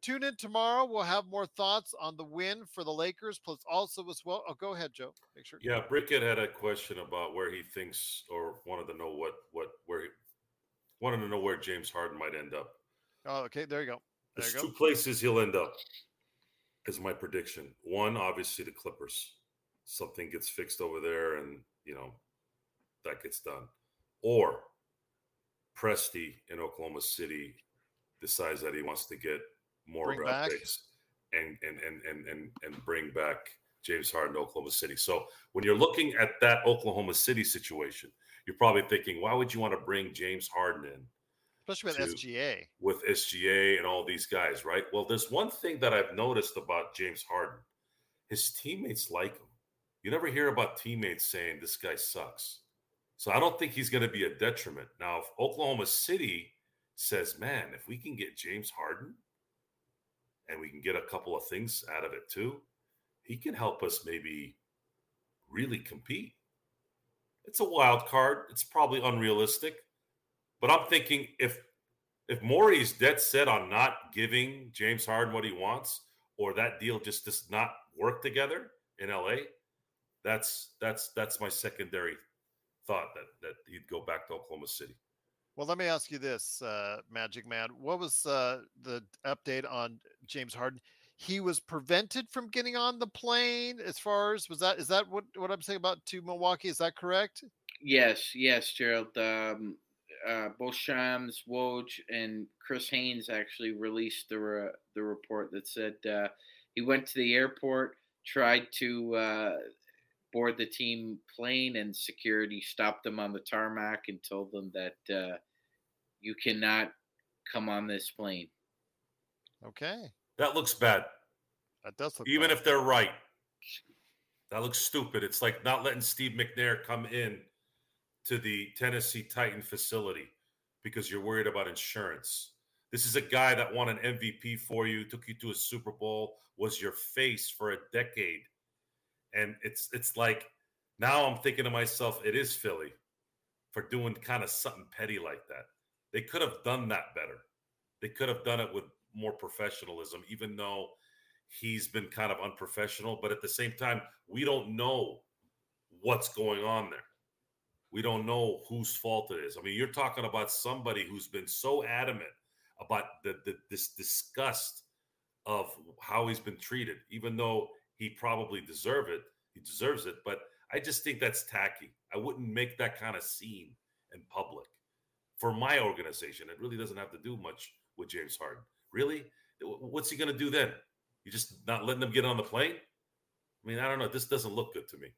Tune in tomorrow. We'll have more thoughts on the win for the Lakers, plus also as well. Oh, go ahead, Joe. Make sure. Yeah, Brickett had a question about where he thinks, or wanted to know what what where he wanted to know where James Harden might end up. Oh, okay. There you go. There There's you go. two places he'll end up. Is my prediction. One, obviously, the Clippers. Something gets fixed over there, and you know that gets done or Presti in Oklahoma City decides that he wants to get more draft picks and and and and and and bring back James Harden to Oklahoma City. So when you're looking at that Oklahoma City situation, you're probably thinking, why would you want to bring James Harden in? Especially with to, SGA. With SGA and all these guys, right? Well, there's one thing that I've noticed about James Harden. His teammates like him. You never hear about teammates saying this guy sucks. So I don't think he's going to be a detriment. Now, if Oklahoma City says, man, if we can get James Harden and we can get a couple of things out of it too, he can help us maybe really compete. It's a wild card. It's probably unrealistic. But I'm thinking if if Morey's dead set on not giving James Harden what he wants, or that deal just does not work together in LA, that's that's that's my secondary thought that that he'd go back to Oklahoma City. Well, let me ask you this, uh, Magic Man. What was uh, the update on James Harden? He was prevented from getting on the plane. As far as was that is that what what I'm saying about to Milwaukee? Is that correct? Yes, yes, Gerald. Um, uh, both Shams, Woj, and Chris Haynes actually released the re- the report that said uh, he went to the airport, tried to uh, board the team plane, and security stopped them on the tarmac and told them that uh, you cannot come on this plane. Okay. That looks bad. That does look even bad. if they're right. That looks stupid. It's like not letting Steve McNair come in to the Tennessee Titan facility because you're worried about insurance. This is a guy that won an MVP for you, took you to a Super Bowl, was your face for a decade. And it's it's like now I'm thinking to myself, it is Philly for doing kind of something petty like that. They could have done that better. They could have done it with more professionalism, even though he's been kind of unprofessional. But at the same time, we don't know what's going on there. We don't know whose fault it is. I mean, you're talking about somebody who's been so adamant about the, the this disgust of how he's been treated, even though he probably deserve it. He deserves it, but I just think that's tacky. I wouldn't make that kind of scene in public for my organization. It really doesn't have to do much with James Harden. Really, what's he going to do then? You just not letting them get on the plane? I mean, I don't know. This doesn't look good to me.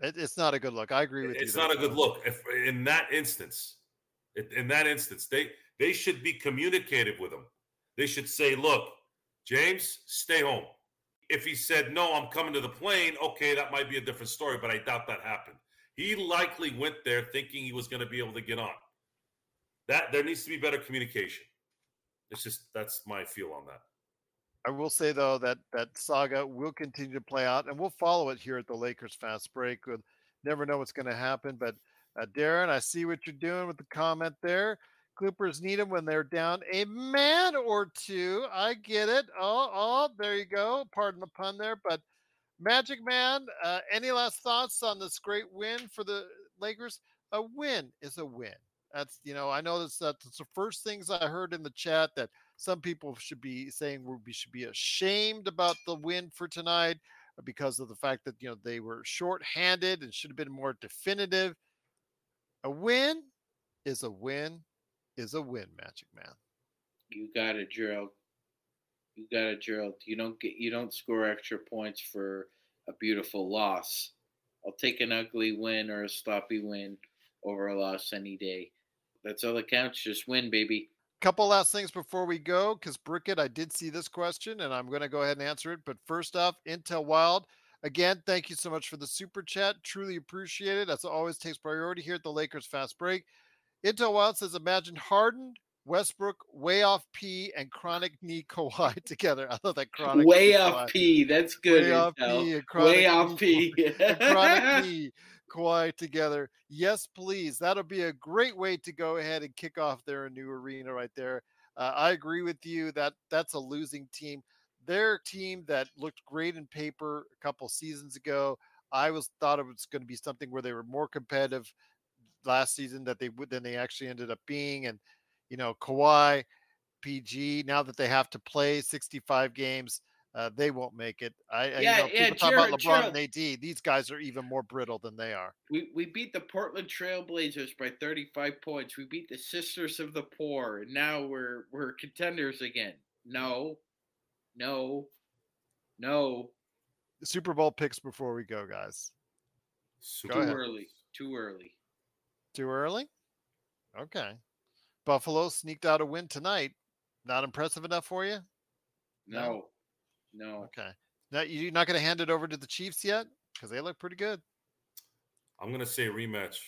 It, it's not a good look. I agree with it's you. It's not a good look. If in that instance, in that instance, they they should be communicative with him. They should say, "Look, James, stay home." If he said, "No, I'm coming to the plane," okay, that might be a different story. But I doubt that happened. He likely went there thinking he was going to be able to get on. That there needs to be better communication. It's just that's my feel on that. I will say though that that saga will continue to play out, and we'll follow it here at the Lakers Fast Break. We'll never know what's going to happen, but uh, Darren, I see what you're doing with the comment there. Clippers need them when they're down a man or two. I get it. Oh, oh, there you go. Pardon the pun there, but Magic Man, uh, any last thoughts on this great win for the Lakers? A win is a win. That's you know I know that's that's the first things I heard in the chat that some people should be saying we should be ashamed about the win for tonight because of the fact that you know they were short-handed and should have been more definitive. A win is a win is a win, Magic Man. You got it, Gerald. You got it, Gerald. You don't get you don't score extra points for a beautiful loss. I'll take an ugly win or a sloppy win over a loss any day. That's all that counts. Just win, baby couple last things before we go, because Brickett, I did see this question and I'm going to go ahead and answer it. But first off, Intel Wild, again, thank you so much for the super chat. Truly appreciate it. As always, takes priority here at the Lakers Fast Break. Intel Wild says, imagine Harden, Westbrook, way off P, and chronic knee Kawhi [laughs] together. I love that chronic way off P. That's good. Way off P. And way off P. [laughs] chronic [laughs] knee. Kawhi together. Yes, please. That'll be a great way to go ahead and kick off their new arena right there. Uh, I agree with you that that's a losing team. Their team that looked great in paper a couple seasons ago. I was thought it was going to be something where they were more competitive last season that they would than they actually ended up being. And you know, Kawhi, PG. Now that they have to play 65 games, uh, they won't make it. I, yeah, you know, people yeah, talk about LeBron and AD. These guys are even more brittle than they are. We we beat the Portland Trailblazers by 35 points. We beat the Sisters of the Poor, and now we're we're contenders again. No, no, no. The Super Bowl picks before we go, guys. Go too early. Too early. Too early. Okay. Buffalo sneaked out a win tonight. Not impressive enough for you? No. No. Okay. Now you're not going to hand it over to the Chiefs yet because they look pretty good. I'm going to say rematch.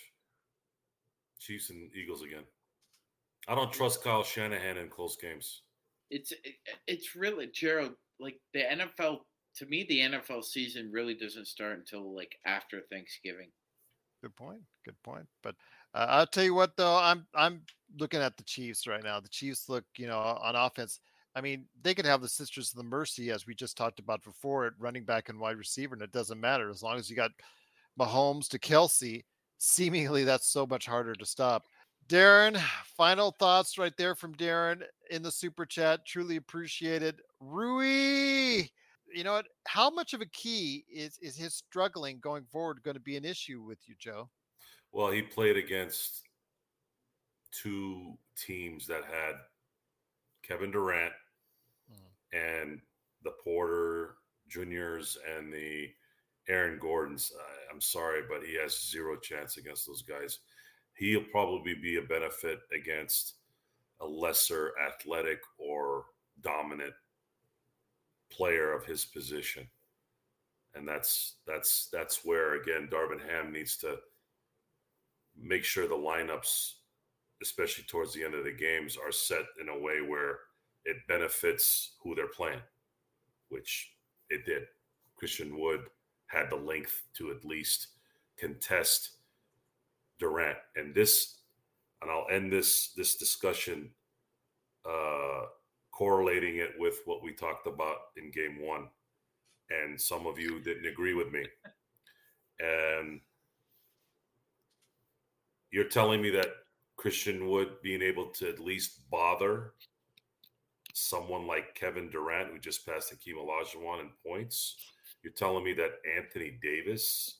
Chiefs and Eagles again. I don't trust Kyle Shanahan in close games. It's it, it's really Gerald. Like the NFL, to me, the NFL season really doesn't start until like after Thanksgiving. Good point. Good point. But uh, I'll tell you what, though, I'm I'm looking at the Chiefs right now. The Chiefs look, you know, on offense I mean, they could have the Sisters of the Mercy, as we just talked about before, at running back and wide receiver, and it doesn't matter as long as you got Mahomes to Kelce. [laughs] Seemingly, that's so much harder to stop. Darren, final thoughts right there from Darren in the super chat. Truly appreciated. Rui, you know what? How much of a key is is his struggling going forward going to be an issue with you, Joe? Well, he played against two teams that had Kevin Durant and the Porter Juniors and the Aaron Gordons. Uh, I'm sorry, but he has zero chance against those guys. He'll probably be a benefit against a lesser athletic or dominant player of his position. and that's that's that's where again Darvin Ham needs to make sure the lineups, especially towards the end of the games, are set in a way where it benefits who they're playing, which it did. Christian Wood had the length to at least contest Durant, and this, and I'll end this this discussion uh, correlating it with what we talked about in Game One, and some of you didn't agree with me, and you're telling me that Christian Wood being able to at least bother someone like Kevin Durant, who just passed Hakeem Olajuwon in points, you're telling me that Anthony Davis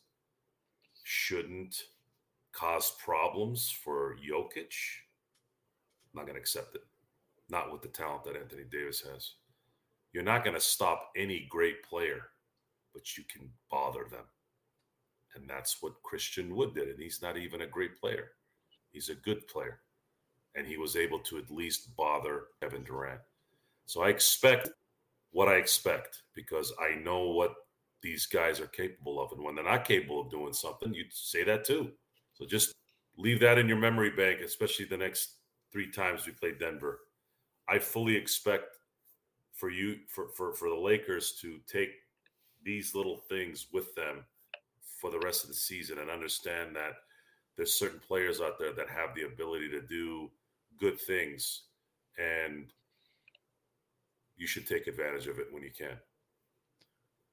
shouldn't cause problems for Jokic? I'm not going to accept it. Not with the talent that Anthony Davis has. You're not going to stop any great player, but you can bother them. And that's what Christian Wood did. And he's not even a great player, he's a good player. And he was able to at least bother Kevin Durant. So I expect what I expect because I know what these guys are capable of. And when they're not capable of doing something, you say that too. So just leave that in your memory bank, especially the next three times we play Denver. I fully expect for you for, for, for the Lakers to take these little things with them for the rest of the season and understand that there's certain players out there that have the ability to do good things and you should take advantage of it when you can.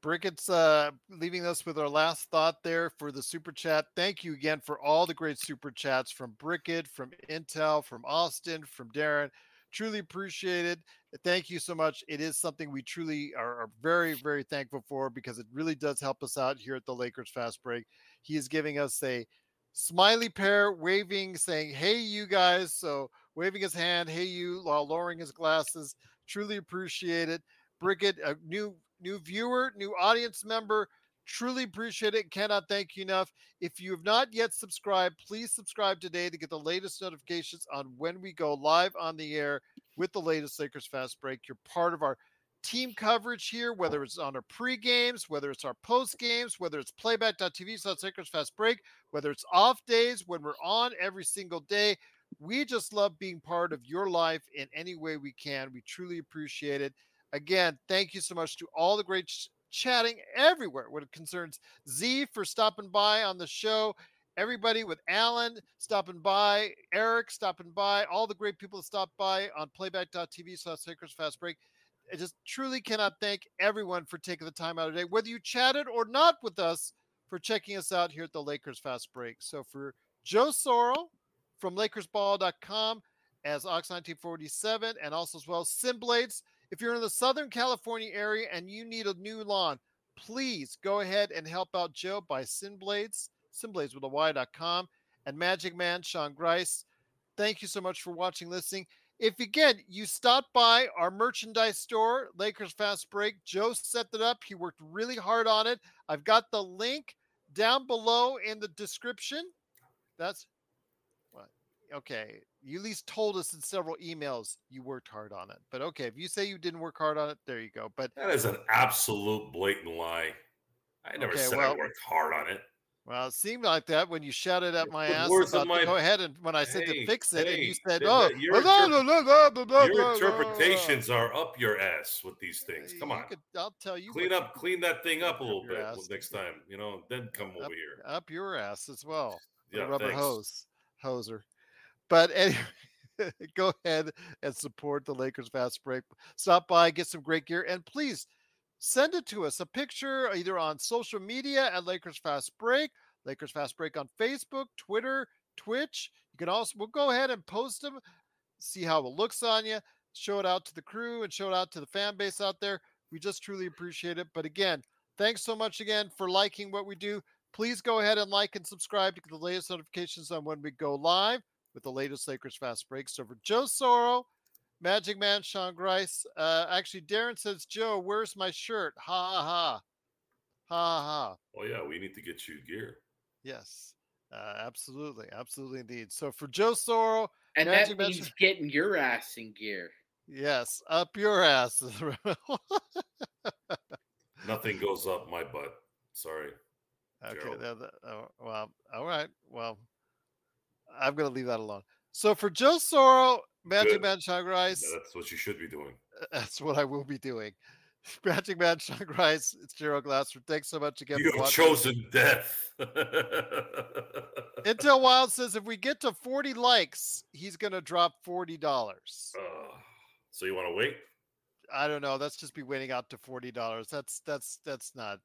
Brickett's uh, leaving us with our last thought there for the super chat. Thank you again for all the great super chats from Brickett, from Intel, from Austin, from Darren. Truly appreciate it. Thank you so much. It is something we truly are, are very, very thankful for because it really does help us out here at the Lakers Fast Break. He is giving us a smiley pair, waving, saying, Hey, you guys. So waving his hand, Hey, you, while lowering his glasses. Truly appreciate it. Brickett, a new new viewer, new audience member. Truly appreciate it. Cannot thank you enough. If you have not yet subscribed, please subscribe today to get the latest notifications on when we go live on the air with the latest Lakers Fast Break. You're part of our team coverage here, whether it's on our pre games, whether it's our post games, whether it's playback.tv slash Lakers Fast Break, whether it's off days when we're on every single day. We just love being part of your life in any way we can. We truly appreciate it. Again, thank you so much to all the great chatting everywhere when it concerns Z for stopping by on the show. Everybody with Alan stopping by, Eric stopping by, all the great people that stopped by on playback.tv slash Lakers Fast Break. I just truly cannot thank everyone for taking the time out of day, whether you chatted or not with us, for checking us out here at the Lakers Fast Break. So for Joe Sorrell from LakersBall.com as Ox1947 and also as well Simblades if you're in the Southern California area and you need a new lawn, please go ahead and help out Joe by Sinblades, Sinblades with a Y.com, and Magic Man Sean Grice. Thank you so much for watching, listening. If again you stop by our merchandise store, Lakers Fast Break, Joe set it up. He worked really hard on it. I've got the link down below in the description. That's okay you at least told us in several emails you worked hard on it. But okay, if you say you didn't work hard on it, there you go. But that is an absolute blatant lie. I never okay, said well, I worked hard on it. Well, it seemed like that when you shouted at my ass about my... go ahead and when I said hey, to fix it, hey, and you said, "Oh, your, blah, blah, blah, your interpretations are up your ass with these things." Come on, could, I'll tell you. Clean up, clean that thing up a little bit ass. next time, you know. Then come up, over here. Up your ass as well. Yeah, rubber thanks. hose, hoser. But anyway, [laughs] go ahead and support the Lakers Fast Break. Stop by, get some great gear, and please send it to us a picture either on social media at Lakers Fast Break, Lakers Fast Break on Facebook, Twitter, Twitch. You can also we'll go ahead and post them, see how it looks on you, show it out to the crew and show it out to the fan base out there. We just truly appreciate it. But again, thanks so much again for liking what we do. Please go ahead and like and subscribe to get the latest notifications on when we go live with the latest Lakers fast break. So for Joe Sorrow, Magic Man, Sean Grice. Uh, actually, Darren says, Joe, where's my shirt? Ha ha ha. Ha ha. Oh, yeah, we need to get you gear. Yes, uh, absolutely. Absolutely indeed. So for Joe Sorrow, and Magic that means Man, getting your ass in gear. Yes, up your ass. [laughs] Nothing goes up my butt. Sorry. Okay. Gerald. that- that- oh, well, all right. Well, I'm going to leave that alone. So for Joe Soro, Magic Good. Man Sean Grice, That's what you should be doing. [laughs] that's what I will be doing. [laughs] Magic Man Sean Grice, it's Gerald Glasser. Thanks so much again You for have watching. chosen death. [laughs] Intel Wild says if we get to 40 likes, he's going to drop $40. Uh, so you want to wait? I don't know. That's just be waiting out to forty dollars. That's that's that's not.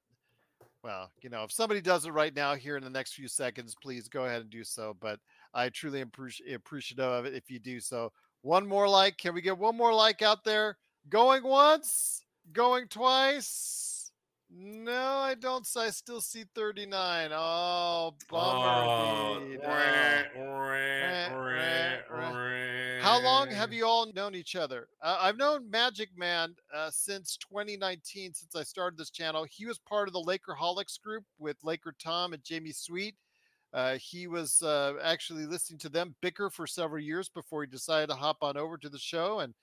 Well, you know, if somebody does it right now here in the next few seconds, please go ahead and do so. But I truly appreciate appreciative of it if you do so. One more like. Can we get one more like out there? Going once, going twice. No, I don't. I still see thirty nine. Oh, bummer. Oh, indeed. rah, Oh. rah, rah, rah. How long have you all known each other? Uh, I've known Magic Man uh, since 2019, since I started this channel. He was part of the Lakerholics group with Laker Tom and Jamie Sweet. Uh, he was uh, actually listening to them bicker for several years before he decided to hop on over to the show. And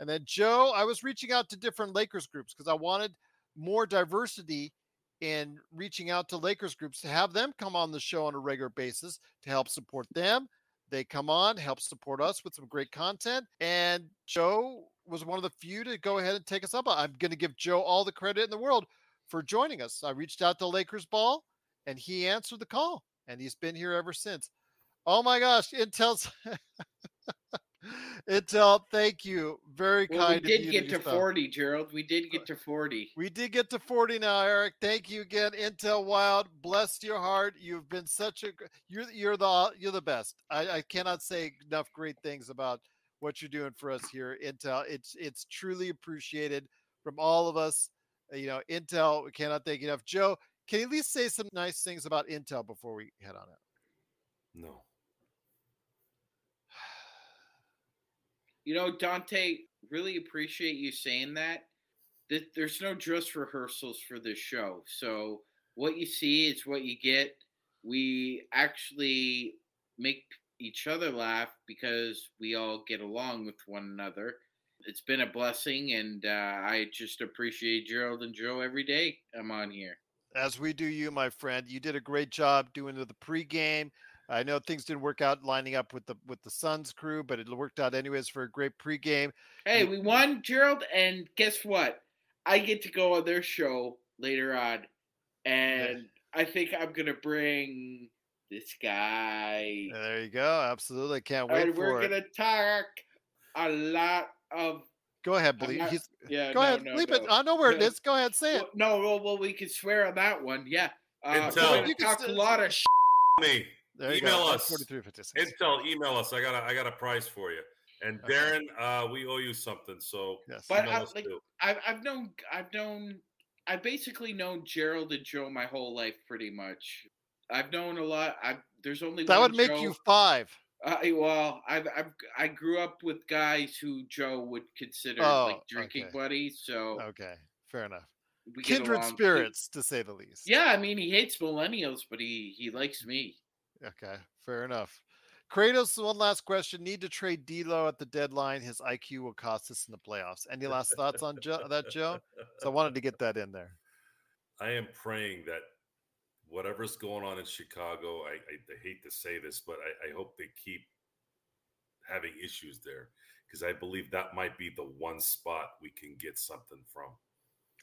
and then Joe, I was reaching out to different Lakers groups because I wanted more diversity in reaching out to Lakers groups to have them come on the show on a regular basis to help support them. They come on, help support us with some great content. And Joe was one of the few to go ahead and take us up. I'm going to give Joe all the credit in the world for joining us. I reached out to Lakers Ball and he answered the call and he's been here ever since. Oh my gosh, Intel's [laughs] Intel, thank you. Very Well, we kind of did you get to. 40, Gerald. We did get to 40. We did get to 40 now, Eric. Thank you again, Intel Wild. Bless your heart. You've been such a you're you're the you're the best. I, I cannot say enough great things about what you're doing for us here, Intel. It's it's truly appreciated from all of us. Uh, You know, Intel, we cannot thank you enough. Joe, can you at least say some nice things about Intel before we head on out? No. [sighs] You know, Dante, really appreciate you saying that. Th- There's no dress rehearsals for this show. So what you see is what you get. We actually make each other laugh because we all get along with one another. It's been a blessing, and uh, I just appreciate Gerald and Joe every day I'm on here. As we do you, my friend. You did a great job doing the pregame. I know things didn't work out lining up with the with the Suns crew, but it worked out anyways for a great pregame. Hey, we won, Gerald, and guess what? I get to go on their show later on, and I think I'm gonna bring this guy, There you go. Absolutely. Can't wait and we're it. gonna talk a lot of. Go ahead, I'm believe. not- He's, yeah, go no, ahead, no, leave it. I know where it No. is. Go ahead, say it. Well, no, well, well, we can swear on that one. Yeah, uh, Intel. You can talk a lot of. [laughs] Me. There you email go. us. 4356. Intel, email us. I got a, I got a prize for you. And Okay. Darren, uh, we owe you something. So Yes. But I, like, I've, I've known, I've known, I've basically known Gerald and Joe my whole life, pretty much. I've known a lot. I there's only that one would make Joe- you five. Uh, well, I've, I've I grew up with guys who Joe would consider Oh, like drinking okay. buddies, so Okay. Fair enough. we Kindred along. spirits, to say the least. Yeah, I mean he hates millennials, but he he likes me. Okay. Fair enough. Kratos, one last question. Need to trade D'Lo at the deadline. His IQ will cost us in the playoffs. Any last thoughts on Joe, that, Joe? So I wanted to get that in there. I am praying that whatever's going on in Chicago, I, I, I hate to say this, but I, I hope they keep having issues there because I believe that might be the one spot we can get something from.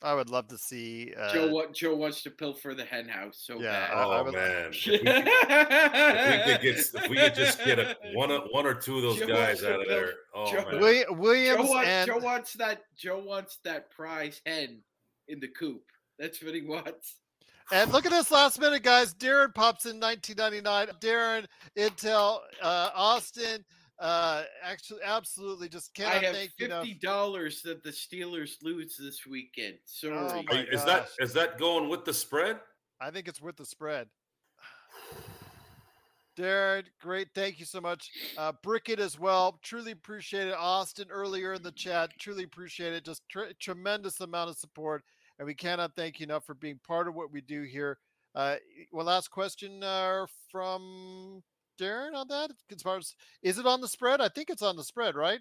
I would love to see. Uh, Joe wa- Joe wants to pilfer the hen house so Yeah, bad. I- I Oh would- man, [laughs] if we, could, if we could get, if we could just get a, one, or- one or two of those Joe guys out of there. Oh Joe- man, Wi- Joe Williams wants, and Joe wants that Joe wants that prize hen in the coop. That's what he wants. And look at this last minute, guys. Darren pops in 1999. Darren, Intel, uh, Austin. Uh, actually, absolutely, just can't. I cannot have thank you enough. fifty dollars that the Steelers lose this weekend. Sorry. Oh is that gosh. is that going with the spread? I think it's with the spread. Darren, great. Thank you so much. Uh, Brickett as well. Truly appreciate it. Austin earlier in the chat. Truly appreciate it. Just tr- tremendous amount of support. And we cannot thank you enough for being part of what we do here. Uh, one last question uh, from Darren on that. As far as is it on the spread? I think it's on the spread, right?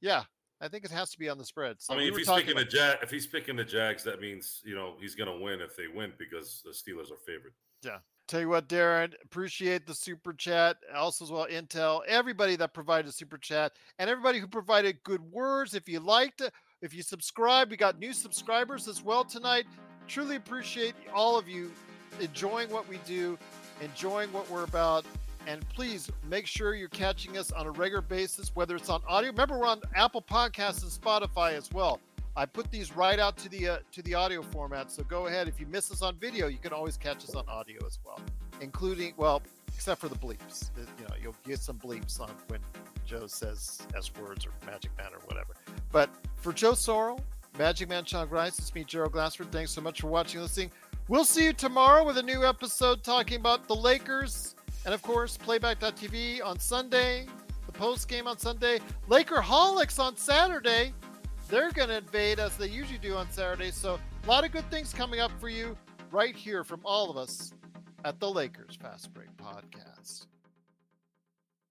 Yeah. I think it has to be on the spread. So I mean, we if he's picking the Jag, if he's picking the Jags, that means you know he's going to win if they win because the Steelers are favored. Yeah. Tell you what, Darren, appreciate the super chat. Also, as well, Intel, everybody that provided a super chat, and everybody who provided good words. If you liked it, if you subscribe, we got new subscribers as well tonight. Truly appreciate all of you enjoying what we do, enjoying what we're about. And please make sure you're catching us on a regular basis, whether it's on audio. Remember, we're on Apple Podcasts and Spotify as well. I put these right out to the uh, to the audio format. So go ahead. If you miss us on video, you can always catch us on audio as well, including well, except for the bleeps. You know, you'll get some bleeps on when Joe says S words or Magic Man or whatever. But for Joe Sorrell, Magic Man Sean Grice, it's me, Gerald Glassford. Thanks so much for watching and listening. We'll see you tomorrow with a new episode talking about the Lakers and, of course, Playback.tv on Sunday, the post game on Sunday, Laker Holics on Saturday. They're going to invade as they usually do on Saturday. So, a lot of good things coming up for you right here from all of us at the Lakers Fast Break Podcast.